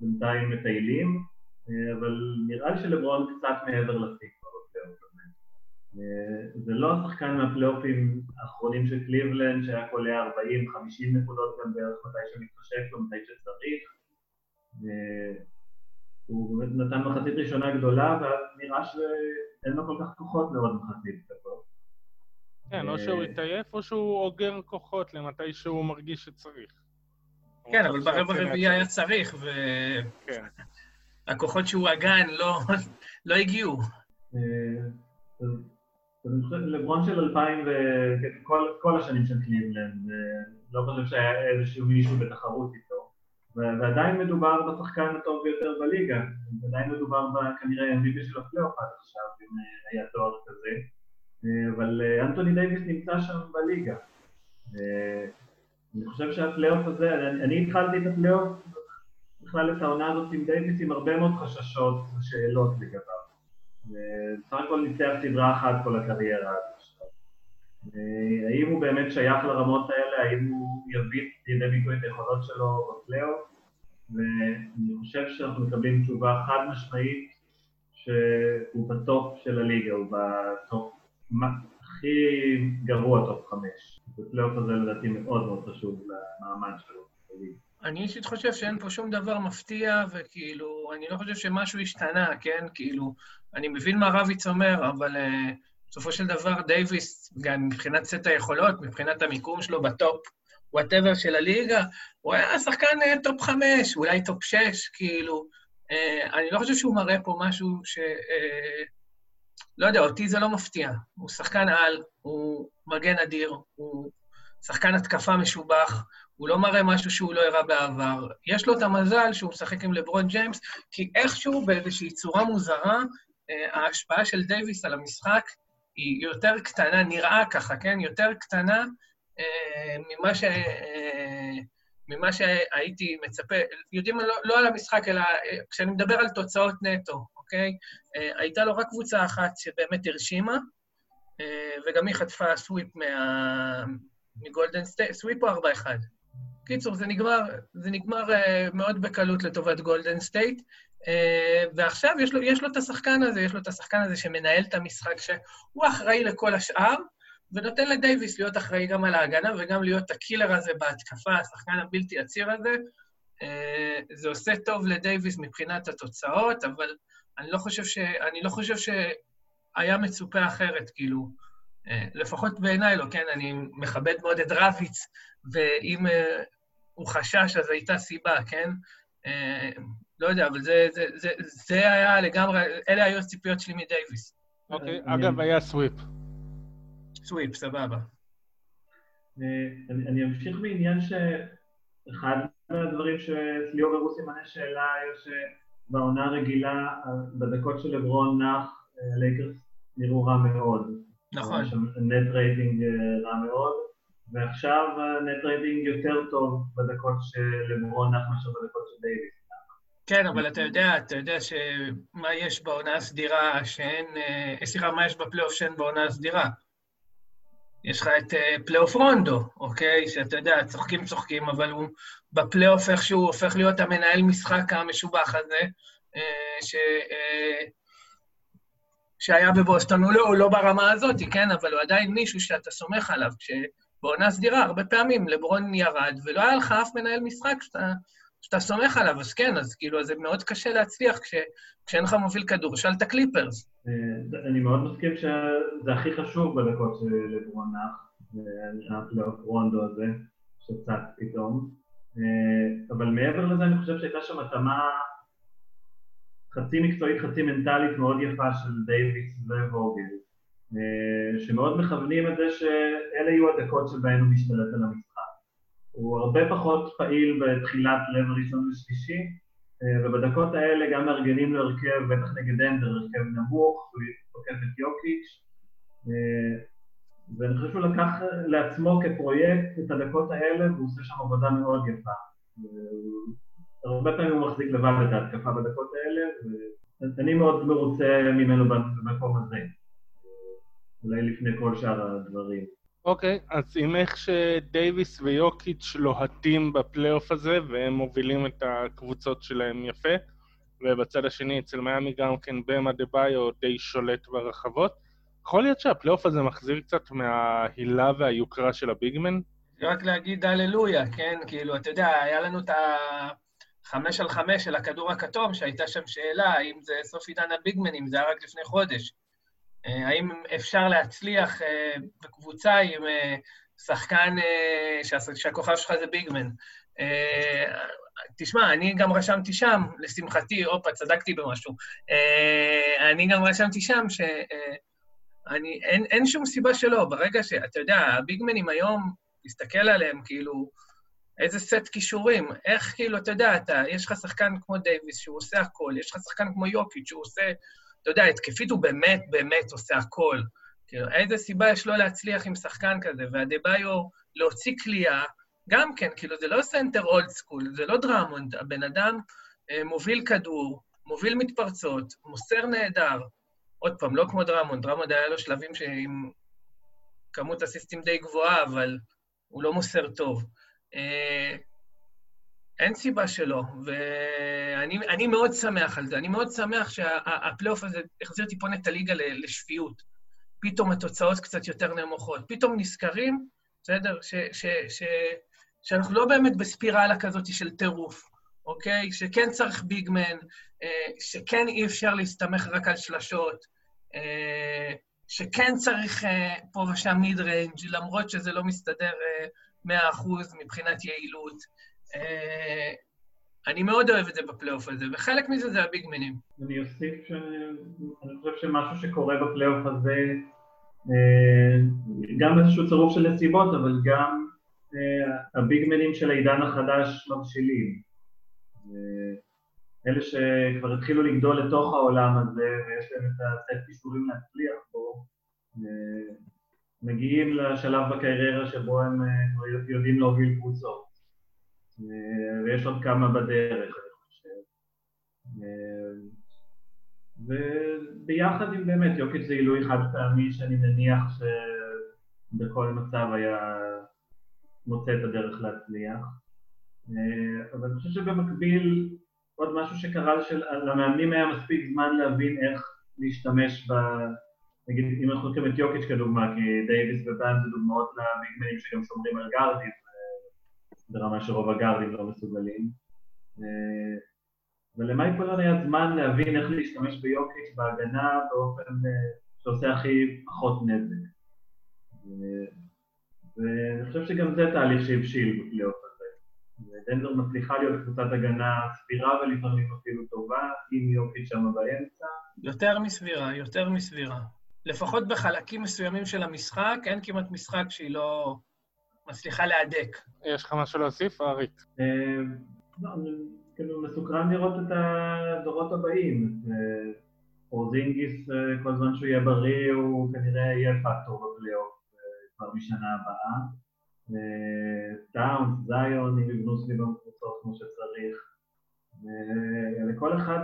בינתיים מטיילים, אה, אבל נראה לי שלברון קצת מעבר לשיא הזה. אה, זה לא השחקן מהפלייאופים האחרונים של קליבלנד שהיה קולע 40-50 נקודות גם בערך מתי שמתחשק לו, מתי שצריך. אה, הוא באמת נתן מחצית ראשונה גדולה, ואז נראה שאין לו כל כך כוחות לעוד מחצית כזאת. כן, או שהוא יתעייף או שהוא אוגר כוחות למתי שהוא מרגיש שצריך. כן, אבל ברבע רביעי היה צריך, ו... כן. שהוא הגן לא, לא הגיעו. אה, לברון של 2000 וכל השנים של קליבלנד, אה, לא חושב שהיה איזשהו מישהו בתחרות איתו. ועדיין מדובר בשחקן הטוב ביותר בליגה, עדיין מדובר כנראה MVP של הפלייאוף עד עכשיו, אם אה, היה תואר כזה, אבל אנטוני דייוויס נמצא שם בליגה. אני חושב שהפלייאוף הזה, אני התחלתי את הפלייאוף בכלל את העונה הזאת עם דייוויס עם הרבה מאוד חששות ושאלות לגביו. בסך הכל ניצח סדרה אחת כל הקריירה עכשיו. האם הוא באמת שייך לרמות האלה? האם הוא יביא לידי ביטוי את היכולות שלו בפלייאוף? ואני חושב שאנחנו מקבלים תשובה חד משמעית שהוא בטופ של הליגה, הוא בטופ הכי גרוע טופ חמש. בפלייאוף הזה לדעתי מאוד מאוד חשוב למעמד שלו. אני אישית חושב שאין פה שום דבר מפתיע, וכאילו, אני לא חושב שמשהו השתנה, כן? כאילו, אני מבין מה רביץ אומר, אבל אה, בסופו של דבר דייוויס, גם מבחינת סט היכולות, מבחינת המיקום שלו בטופ, whatever של הליגה, הוא היה שחקן אה, טופ חמש, אולי טופ שש, כאילו. אה, אני לא חושב שהוא מראה פה משהו ש... אה, לא יודע, אותי זה לא מפתיע. הוא שחקן על, הוא מגן אדיר, הוא שחקן התקפה משובח, הוא לא מראה משהו שהוא לא הראה בעבר. יש לו את המזל שהוא משחק עם לברון ג'יימס, כי איכשהו, באיזושהי צורה מוזרה, אה, ההשפעה של דייוויס על המשחק היא יותר קטנה, נראה ככה, כן? יותר קטנה אה, ממה, ש... אה, ממה שהייתי מצפה. יודעים, לא, לא על המשחק, אלא כשאני מדבר על תוצאות נטו, אוקיי? הייתה לו רק קבוצה אחת שבאמת הרשימה, וגם היא חטפה sweep מה... מגולדן סטייט, sweep או 4-1. קיצור, זה נגמר, זה נגמר אה, מאוד בקלות לטובת גולדן סטייט, ועכשיו יש לו, יש לו את השחקן הזה, יש לו את השחקן הזה שמנהל את המשחק, שהוא אחראי לכל השאר, ונותן לדייוויס להיות אחראי גם על ההגנה וגם להיות הקילר הזה בהתקפה, השחקן הבלתי עציר הזה. Uh, זה עושה טוב לדייוויס מבחינת התוצאות, אבל אני לא חושב, ש, אני לא חושב שהיה מצופה אחרת, כאילו. אה, לפחות בעיניי לא, כן? אני מכבד מאוד את רביץ, ואם אה, הוא חשש, אז הייתה סיבה, כן? אה, לא יודע, אבל זה, זה, זה, זה היה לגמרי, אלה היו הציפיות שלי מדייוויס. אוקיי, אגב, היה sweep. Sweep, סבבה. אני, אני אמשיך בעניין שאחד מהדברים שאצלי עובר הוא סימני שאלה היה שבעונה הרגילה, בדקות של לברון נח, לייקרס נראו רע מאוד. נכון. יש שם net rating אה, רע מאוד, ועכשיו ה net rating יותר טוב בדקות של לברון נח מאשר בדקות של דייוויס. כן, אבל אתה יודע, אתה יודע שמה יש בעונה הסדירה שאין... אה, סליחה, מה יש בפלייאוף שאין בעונה הסדירה? יש לך את אה, פלייאוף רונדו, אוקיי? שאתה יודע, צוחקים צוחקים, אבל הוא בפלייאוף איכשהו הופך להיות המנהל משחק המשובח הזה, ש... שהיה בבוסטון, הוא לא, הוא לא ברמה הזאת, כן, אבל הוא עדיין מישהו שאתה סומך עליו. כשבעונה סדירה, הרבה פעמים לברון ירד, ולא היה לך אף מנהל משחק שאתה, שאתה סומך עליו, אז כן, אז כאילו, זה מאוד קשה להצליח כש, כשאין לך מוביל כדור. שאל את הקליפרס. אה, אני מאוד מסכים שזה הכי חשוב בדקות של לברון נח, הפלייאוף רונדו הזה, שצץ פתאום. אה, אבל מעבר לזה, אני חושב שהייתה שם התאמה חצי מקצועית, חצי מנטלית מאוד יפה של דייוויס וווגל, אה, שמאוד מכוונים את זה שאלה יהיו הדקות שבהן הוא משתלט על המשחק. הוא הרבה פחות פעיל בתחילת לב ראשון ושלישי, אה, ובדקות האלה גם מארגנים לו הרכב, בטח נגד אנדר, הרכב נמוך, הוא תוקף את יוקיץ', אה, ואני חושב שהוא לקח לעצמו כפרויקט את הדקות האלה, והוא עושה שם עבודה מאוד יפה. הרבה פעמים הוא מחזיק לבד את ההתקפה בדקות האלה, ואני מאוד מרוצה ממנו במקום הזה, אולי לפני כל שאר הדברים. אוקיי, אוקיי, אז עם איך שדייוויס ויוקיץ' לוהטים בפלייאוף הזה, והם מובילים את הקבוצות שלהם יפה, ובצד השני אצל מיאמי גם כן באם אדבאיו די שולט ברחבות, יכול להיות שהפלייאוף הזה מחזיר קצת מההילה והיוקרה של ה big man? רק להגיד הללויה, כן? כאילו, אתה יודע, היה לנו את ה... חמש על חמש של הכדור הכתום, שהייתה שם שאלה האם זה סוף עידן הביגמנים, זה היה רק לפני חודש. אה, האם אפשר להצליח אה, בקבוצה עם אה, שחקן שהכוכב שלך זה ביגמן? תשמע, אני גם רשמתי שם, לשמחתי, הופה, צדקתי במשהו. אני גם רשמתי שם ש... אני, אין, אין שום סיבה שלא. ברגע שאתה יודע, הביגמנים היום, תסתכל עליהם, כאילו, איזה סט כישורים, איך כאילו, אתה יודע, אתה, יש לך שחקן כמו דייוויס שהוא עושה הכל, יש לך שחקן כמו יוקיץ' שהוא עושה, אתה יודע, התקפית הוא באמת באמת עושה הכל. כאילו, איזה סיבה יש לו להצליח עם שחקן כזה, ואדבאיו להוציא כליאה, גם כן, כאילו, זה לא סנטר old school, זה לא דרמונד, הבן אדם אה, מוביל כדור, מוביל מתפרצות, מוסר נהדר. עוד פעם, לא כמו דרמונד, דרמונד היה לו שלבים עם כמות אסיסטים די גבוהה, אבל הוא לא מוסר טוב. אה, אין סיבה שלא, ואני מאוד שמח על זה. אני מאוד שמח שהפלייאוף הזה החזיר טיפונת הליגה לשפיות. פתאום התוצאות קצת יותר נמוכות. פתאום נזכרים, בסדר, ש, ש, ש, שאנחנו לא באמת בספירלה כזאת של טירוף, אוקיי? שכן צריך big man, שכן אי אפשר להסתמך רק על שלשות, שכן צריך פה ושם mid range, למרות שזה לא מסתדר 100% מבחינת יעילות. אני מאוד אוהב את זה בפלייאוף הזה, וחלק מזה זה ה big manים. אני אוסיף שאני חושב שמשהו שקורה בפלייאוף הזה, אה, גם איזשהו צירוף של נסיבות, אבל גם אה, ה big manים של העידן החדש מבשילים. אה, אלה שכבר התחילו לגדול לתוך העולם הזה, ויש להם את הסט כישורים להצליח בו, מגיעים לשלב בקריירה שבו הם יודעים להוביל קבוצות. ויש עוד כמה בדרך, אני חושב. וביחד עם באמת יוקיץ' זה עילוי חד פעמי שאני מניח שבכל מצב היה מוצא את הדרך להצליח. אבל אני חושב שבמקביל עוד משהו שקרה למאמנים היה מספיק זמן להבין איך להשתמש ב... נגיד, אם אנחנו לוקחים את יוקיץ' כדוגמה, כי דייוויס ובאן זה דוגמאות לביגמנים שגם שומרים על גארדים, ברמה שרוב הגארדים לא מסוגלים. אה, ולמייפולון היה זמן להבין איך להשתמש ביוקיץ' בהגנה באופן אה, שעושה הכי פחות נזק. אה, ואני חושב שגם זה תהליך שהבשיל בפלייאוף הזה. דנבר מצליחה להיות קבוצת הגנה סבירה ולפעמים אפילו טובה, עם יוקיץ' שם באמצע. יותר מסבירה, יותר מסבירה. לפחות בחלקים מסוימים של המשחק, אין כמעט משחק שהיא לא... מצליחה להדק. יש לך משהו להוסיף, אריק? אה, לא, אני כאילו מסוקרן לראות את הדורות הבאים. אורזינגיס, אה, כל זמן שהוא יהיה בריא, הוא כנראה יהיה פקטור בפלייאוף אה, כבר משנה הבאה. טאונס, זיון, אם יבנו סביבם קבוצות כמו שצריך. לכל אחד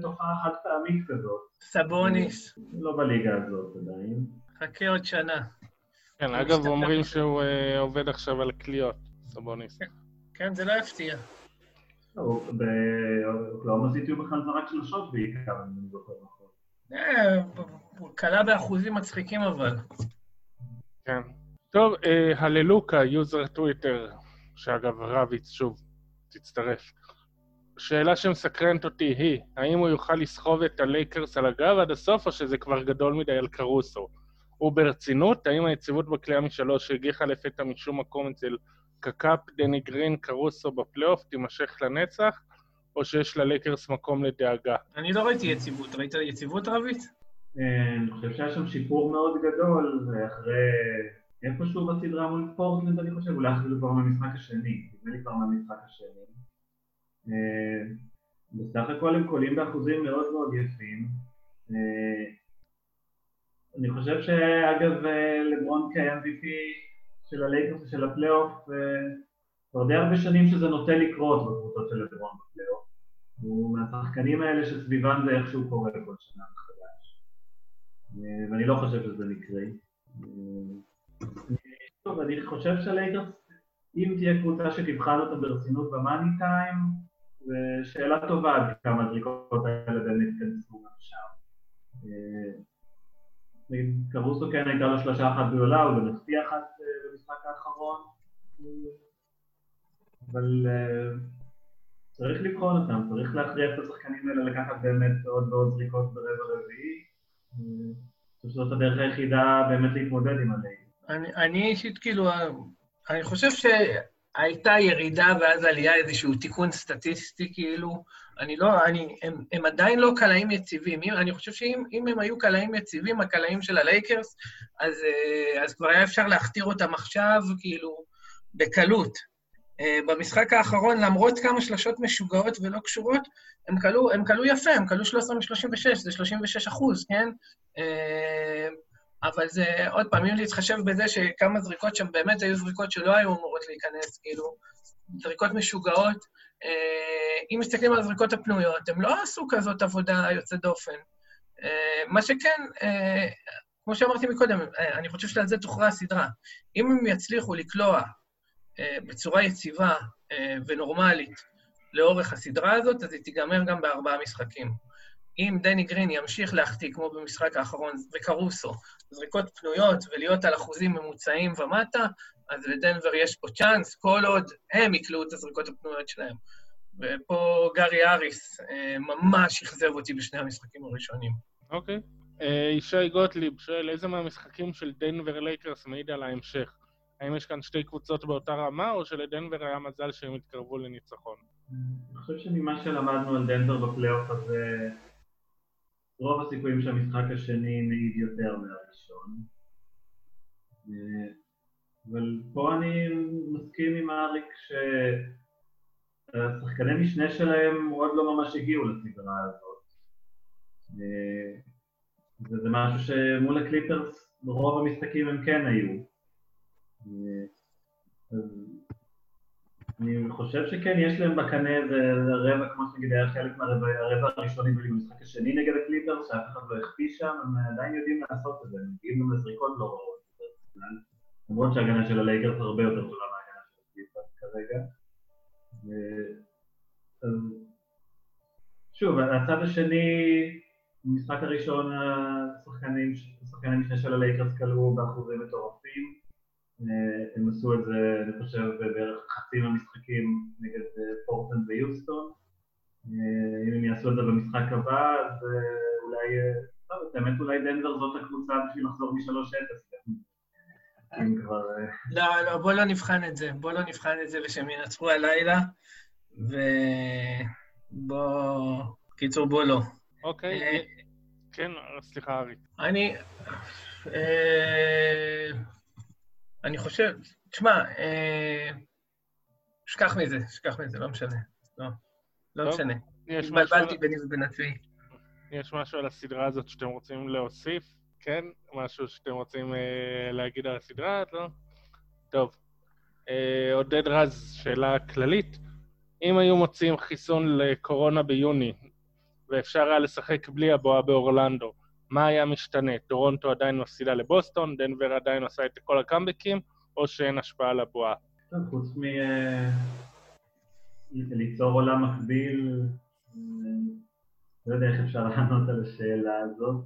תופעה חד פעמית כזאת. סבוניס. לא בליגה הזאת עדיין. חכה עוד שנה. כן, אגב, אומרים שהוא uh, עובד עכשיו על קליעות, סבוניס. כן, כן, זה לא יפתיע. באוקלאומה סיטי הוא בכלל זרק שלשות בעיקר, אם אני זוכר נכון. אה, הוא קלע באחוזים מצחיקים אבל. כן. טוב, אה, הללוקה, יוזר טוויטר, שאגב, רביץ, שוב, תצטרף. שאלה שמסקרנת אותי היא, האם הוא יוכל לסחוב את הלייקרס על הגב עד הסוף, או שזה כבר גדול מדי על קרוסו? וברצינות, האם היציבות בקליעה משלוש שהגיחה לפתע משום מקום אצל קקאפ, דני גרין, קרוסו בפלייאוף תימשך לנצח, או שיש ללקרס מקום לדאגה? אני לא ראיתי יציבות. ראית יציבות רבית? אה, אני חושב שהיה שם שיפור מאוד גדול, ואחרי איפשהו בסדרה מול פורטלנד, אני חושב, אולי אפילו כבר מהמשחק השני, נדמה לי כבר מהמשחק השני. אה, בסך הכל הם קולים באחוזים מאוד מאוד יפים. אני חושב שאגב אה, לברון כ-MVP של הלייקרס ושל הפלייאוף, אה, כבר די הרבה שנים שזה נוטה לקרות בקבוצות של לברון בפלייאוף. הוא מהשחקנים האלה שסביבם זה איכשהו קורה כל שנה מחדש. אה, ואני לא חושב שזה מקרי. טוב, אני חושב שהלייקרס, אם תהיה קבוצה שתבחן אותה ברצינות ב money time, זו שאלה טובה עד כמה הזריקות האלה באמת ייכנסו גם שם. קרוסו כן הייתה לו שלושה אחת גדולה, הוא גם אחת אה, במשחק האחרון, אבל אה, צריך לבחון אותם, צריך להכריח את השחקנים האלה לקחת באמת עוד ועוד זריקות ברבע רביעי. אני חושב הדרך היחידה באמת להתמודד עם הליגה. אני אישית כאילו, אני חושב שהייתה ירידה ואז עלייה, איזשהו תיקון סטטיסטי כאילו. אני לא, אני, הם, הם עדיין לא קלעים יציבים. אם, אני חושב שאם הם היו קלעים יציבים, הקלעים של הלייקרס, אז, אה, אז כבר היה אפשר להכתיר אותם עכשיו, כאילו, בקלות. אה, במשחק האחרון, למרות כמה שלשות משוגעות ולא קשורות, הם קלעו, הם קלעו יפה, הם קלעו 13 מ-36, זה 36 אחוז, כן? אה, אבל זה, עוד פעם, אם להתחשב בזה שכמה זריקות שם באמת היו זריקות שלא היו אמורות להיכנס, כאילו, זריקות משוגעות, אם מסתכלים על הזריקות הפנויות, הם לא עשו כזאת עבודה יוצאת דופן. אה, מה שכן, אה, כמו שאמרתי מקודם, אני חושב שעל זה תוכרע הסדרה. אם הם יצליחו לקלוע בצורה יציבה ונורמלית לאורך הסדרה הזאת, אז היא תיגמר גם בארבעה משחקים. אם דני גרין ימשיך להחטיא, כמו במשחק האחרון, וקרוסו, זריקות פנויות ולהיות על אחוזים ממוצעים ומטה, אז לדנבר יש פה צ'אנס, כל עוד הם יקלעו את הזריקות הפנויות שלהם. ופה גארי האריס אה, ממש אכזב אותי בשני המשחקים הראשונים. אוקיי. Okay. אה, ישי גוטליב שואל, איזה מהמשחקים של דנבר לייקרס מעיד על ההמשך? האם יש כאן שתי קבוצות באותה רמה, או שלדנבר היה מזל שהם התקרבו לניצחון? אני חושב שממה שלמדנו על דנבר בפלייאוף הזה, רוב הסיכויים שהמשחק השני מעיד יותר מהראשון. אה, אבל פה אני מסכים עם אריק שהשחקני משנה שלהם עוד לא ממש הגיעו לסדרה הזאת. אה, וזה משהו שמול הקליפרס ברוב המשחקים הם כן היו. אה, אז אני חושב שכן, יש להם בקנה איזה רבע, כמו שנגיד היה חלק מהרבע הראשוני במשחק השני נגד הקליפרס, שאף אחד לא הכפיש שם, הם עדיין יודעים לעשות את זה, הם מגיעים גם לזריקות לא רעות. למרות שההגנה של הלייקרס הרבה יותר טובה מההגנה של הקליפרס כרגע. שוב, הצד השני, במשחק הראשון השחקנים, השחקני משנה של הלייקרס קלעו באחוזים מטורפים. אה, עשו את זה, אני חושב, בערך חצי מהמשחקים נגד אה, פורטלנד ויוסטון. אה, אם הם יעשו את זה במשחק הבא, אז אולי, טוב, באמת אולי דנבר זאת הקבוצה בשביל לחזור מ-3-0. אם כבר... לא, לא, בוא לא נבחן את זה. בוא לא נבחן את זה ושהם ינצחו הלילה, ובוא... קיצור, בוא לא. אוקיי. כן, סליחה, ארי. אני... אני חושב, תשמע, אה, שכח מזה, שכח מזה, לא משנה. לא, לא משנה. התבלבלתי ביני ובין עצמי. יש משהו על הסדרה הזאת שאתם רוצים להוסיף? כן? משהו שאתם רוצים אה, להגיד על הסדרה? לא? טוב. אה, עודד רז, שאלה כללית. אם היו מוצאים חיסון לקורונה ביוני, ואפשר היה לשחק בלי הבועה באורלנדו, מה היה משתנה? טורונטו עדיין מפסידה לבוסטון, דנבר עדיין עושה את כל הקאמבקים, או שאין השפעה על הבועה? חוץ מליצור עולם מקביל, לא יודע איך אפשר לענות על השאלה הזאת.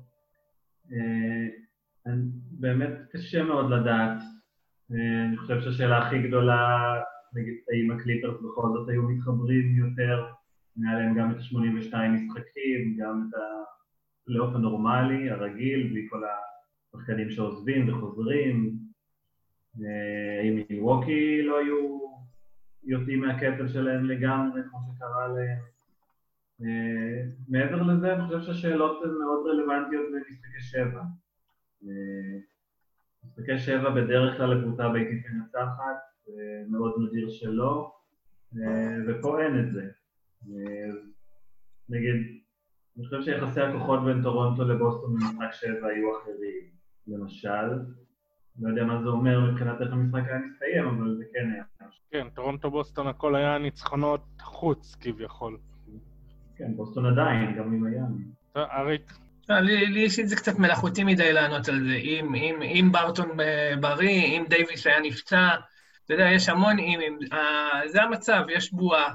אה, באמת קשה מאוד לדעת. אה, אני חושב שהשאלה הכי גדולה, נגיד, האם הקליפרס בכל זאת היו מתחברים יותר, היה להם גם את ה-82 משחקים, גם את. הפלייאוף הנורמלי, הרגיל, בלי כל השחקנים שעוזבים וחוזרים. אה, מילווקי לא היו יוצאים מהקצב שלהם לגמרי, כמו שקרה להם. אה, מעבר לזה, אני חושב שהשאלות הן מאוד רלוונטיות במשחקי שבע. אה, משחקי שבע בדרך כלל לקבוצה ביתית מנצחת, מאוד נדיר שלא, ופה אין את זה. נגיד, אני חושב שיחסי הכוחות בין טורונטו לבוסטון במשחק שבע היו אחרים, למשל. לא יודע מה זה אומר מבחינת איך המשחק היה מסתיים, אבל זה כן היה. כן, טורונטו-בוסטון הכל היה ניצחונות חוץ כביכול. כן, בוסטון עדיין, גם עם ה-אם. טוב, אריק. לא, לי אישית זה קצת מלאכותי מדי לענות על זה. אם, אם, אם בארטון בריא, אם דייוויס היה נפצע, אתה יודע, יש המון אם-ים. זה המצב, יש בועה.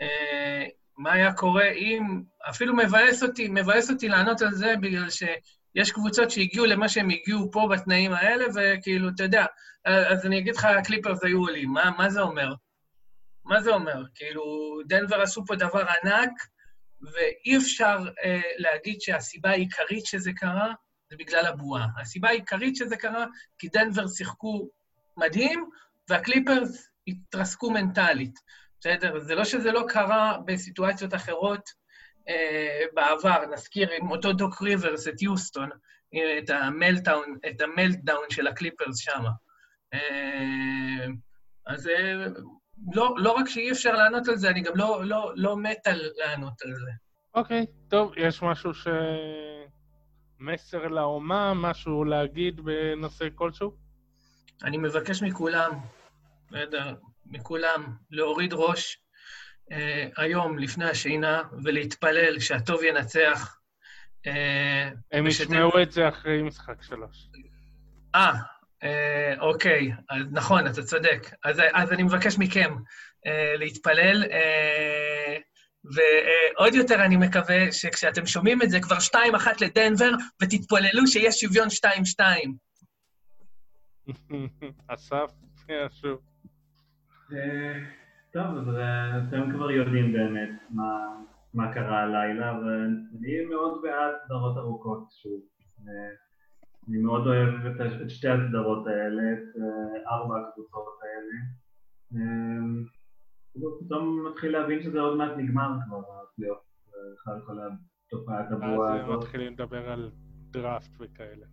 אה, מה היה קורה אם, אפילו מבאס אותי, מבאס אותי לענות על זה בגלל שיש קבוצות שהגיעו למה שהם הגיעו פה בתנאים האלה, וכאילו, אתה יודע, אז אני אגיד לך, הקליפרס היו עולים, מה, מה זה אומר? מה זה אומר? כאילו, דנבר עשו פה דבר ענק, ואי אפשר אה, להגיד שהסיבה העיקרית שזה קרה זה בגלל הבועה. הסיבה העיקרית שזה קרה, כי דנבר שיחקו מדהים, והקליפרס התרסקו מנטלית. בסדר? זה לא שזה לא קרה בסיטואציות אחרות בעבר, נזכיר עם אותו דוק ריברס את יוסטון, אה, את המלטאון, את המלטדאון של הקליפרס שם. אה, אז אה, לא, לא רק שאי אפשר לענות על זה, אני גם לא, לא, לא מת על לענות על זה. אוקיי, okay, טוב, יש משהו ש... מסר לאומה, משהו להגיד בנושא כלשהו? אני מבקש מכולם, לא יודע, מכולם להוריד ראש אה, היום לפני השינה ולהתפלל שהטוב ינצח. אה, הם ושאתם... ישמעו את זה אחרי משחק שלוש. אה, אה, אוקיי, אז נכון, אתה צודק. אז, אז אני מבקש מכם אה, להתפלל, אה, ועוד יותר אני מקווה שכשאתם שומעים את זה, כבר 2-1 לדנבר, ותתפללו שיש שוויון 2-2. אסף, שוב. אה, טוב, אז אה, אתם כבר יודעים באמת מה, מה קרה הלילה, ואני מאוד בעד סדרות ארוכות שוב. אה, אני מאוד אוהב את, את שתי הסדרות האלה, את ארבע הקבוצות האלה. פתאום מתחיל להבין שזה עוד מעט נגמר כבר, הפלייאוף, בכלל כל התופעת הבועה הזאת. אז מתחילים לדבר על דראפט וכאלה.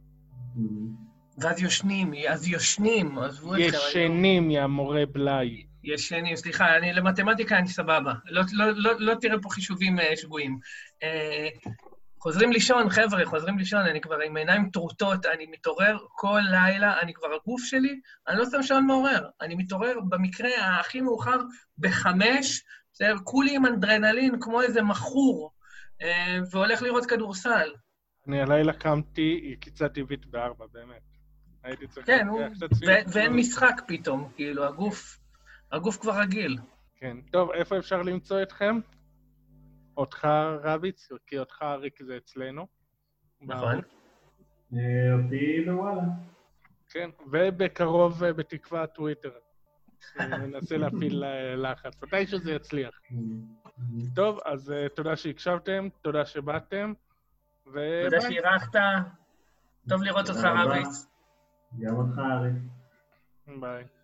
Mm-hmm. ואז יושנים, אז יושנים, עזבו אתכם. ישנים, יא מורה בלאי. ישנים, סליחה, אני למתמטיקה אני סבבה. לא, לא, לא, לא תראה פה חישובים uh, שגויים. Uh, חוזרים לישון, חבר'ה, חוזרים לישון, אני כבר עם עיניים טרוטות, אני מתעורר כל לילה, אני כבר, הגוף שלי, אני לא שם שעון מעורר. אני מתעורר במקרה הכי מאוחר בחמש, בסדר, כולי עם אנדרנלין כמו איזה מכור, uh, והולך לראות כדורסל. אני הלילה קמתי, קיצה טבעית בארבע, באמת. הייתי צריך... כן, הוא... ואין משחק פתאום, כאילו, הגוף, הגוף כבר רגיל. כן. טוב, איפה אפשר למצוא אתכם? אותך, רביץ, כי אותך, אריק, זה אצלנו. נכון. אה, אותי בוואלה. כן, ובקרוב, אה, בתקווה, טוויטר. ננסה להפעיל לחץ. מתי שזה יצליח. טוב, אז אה, תודה שהקשבתם, תודה שבאתם, וביי. תודה שאירחת. טוב לראות אותך, רביץ. גם אותך, ארי. ביי.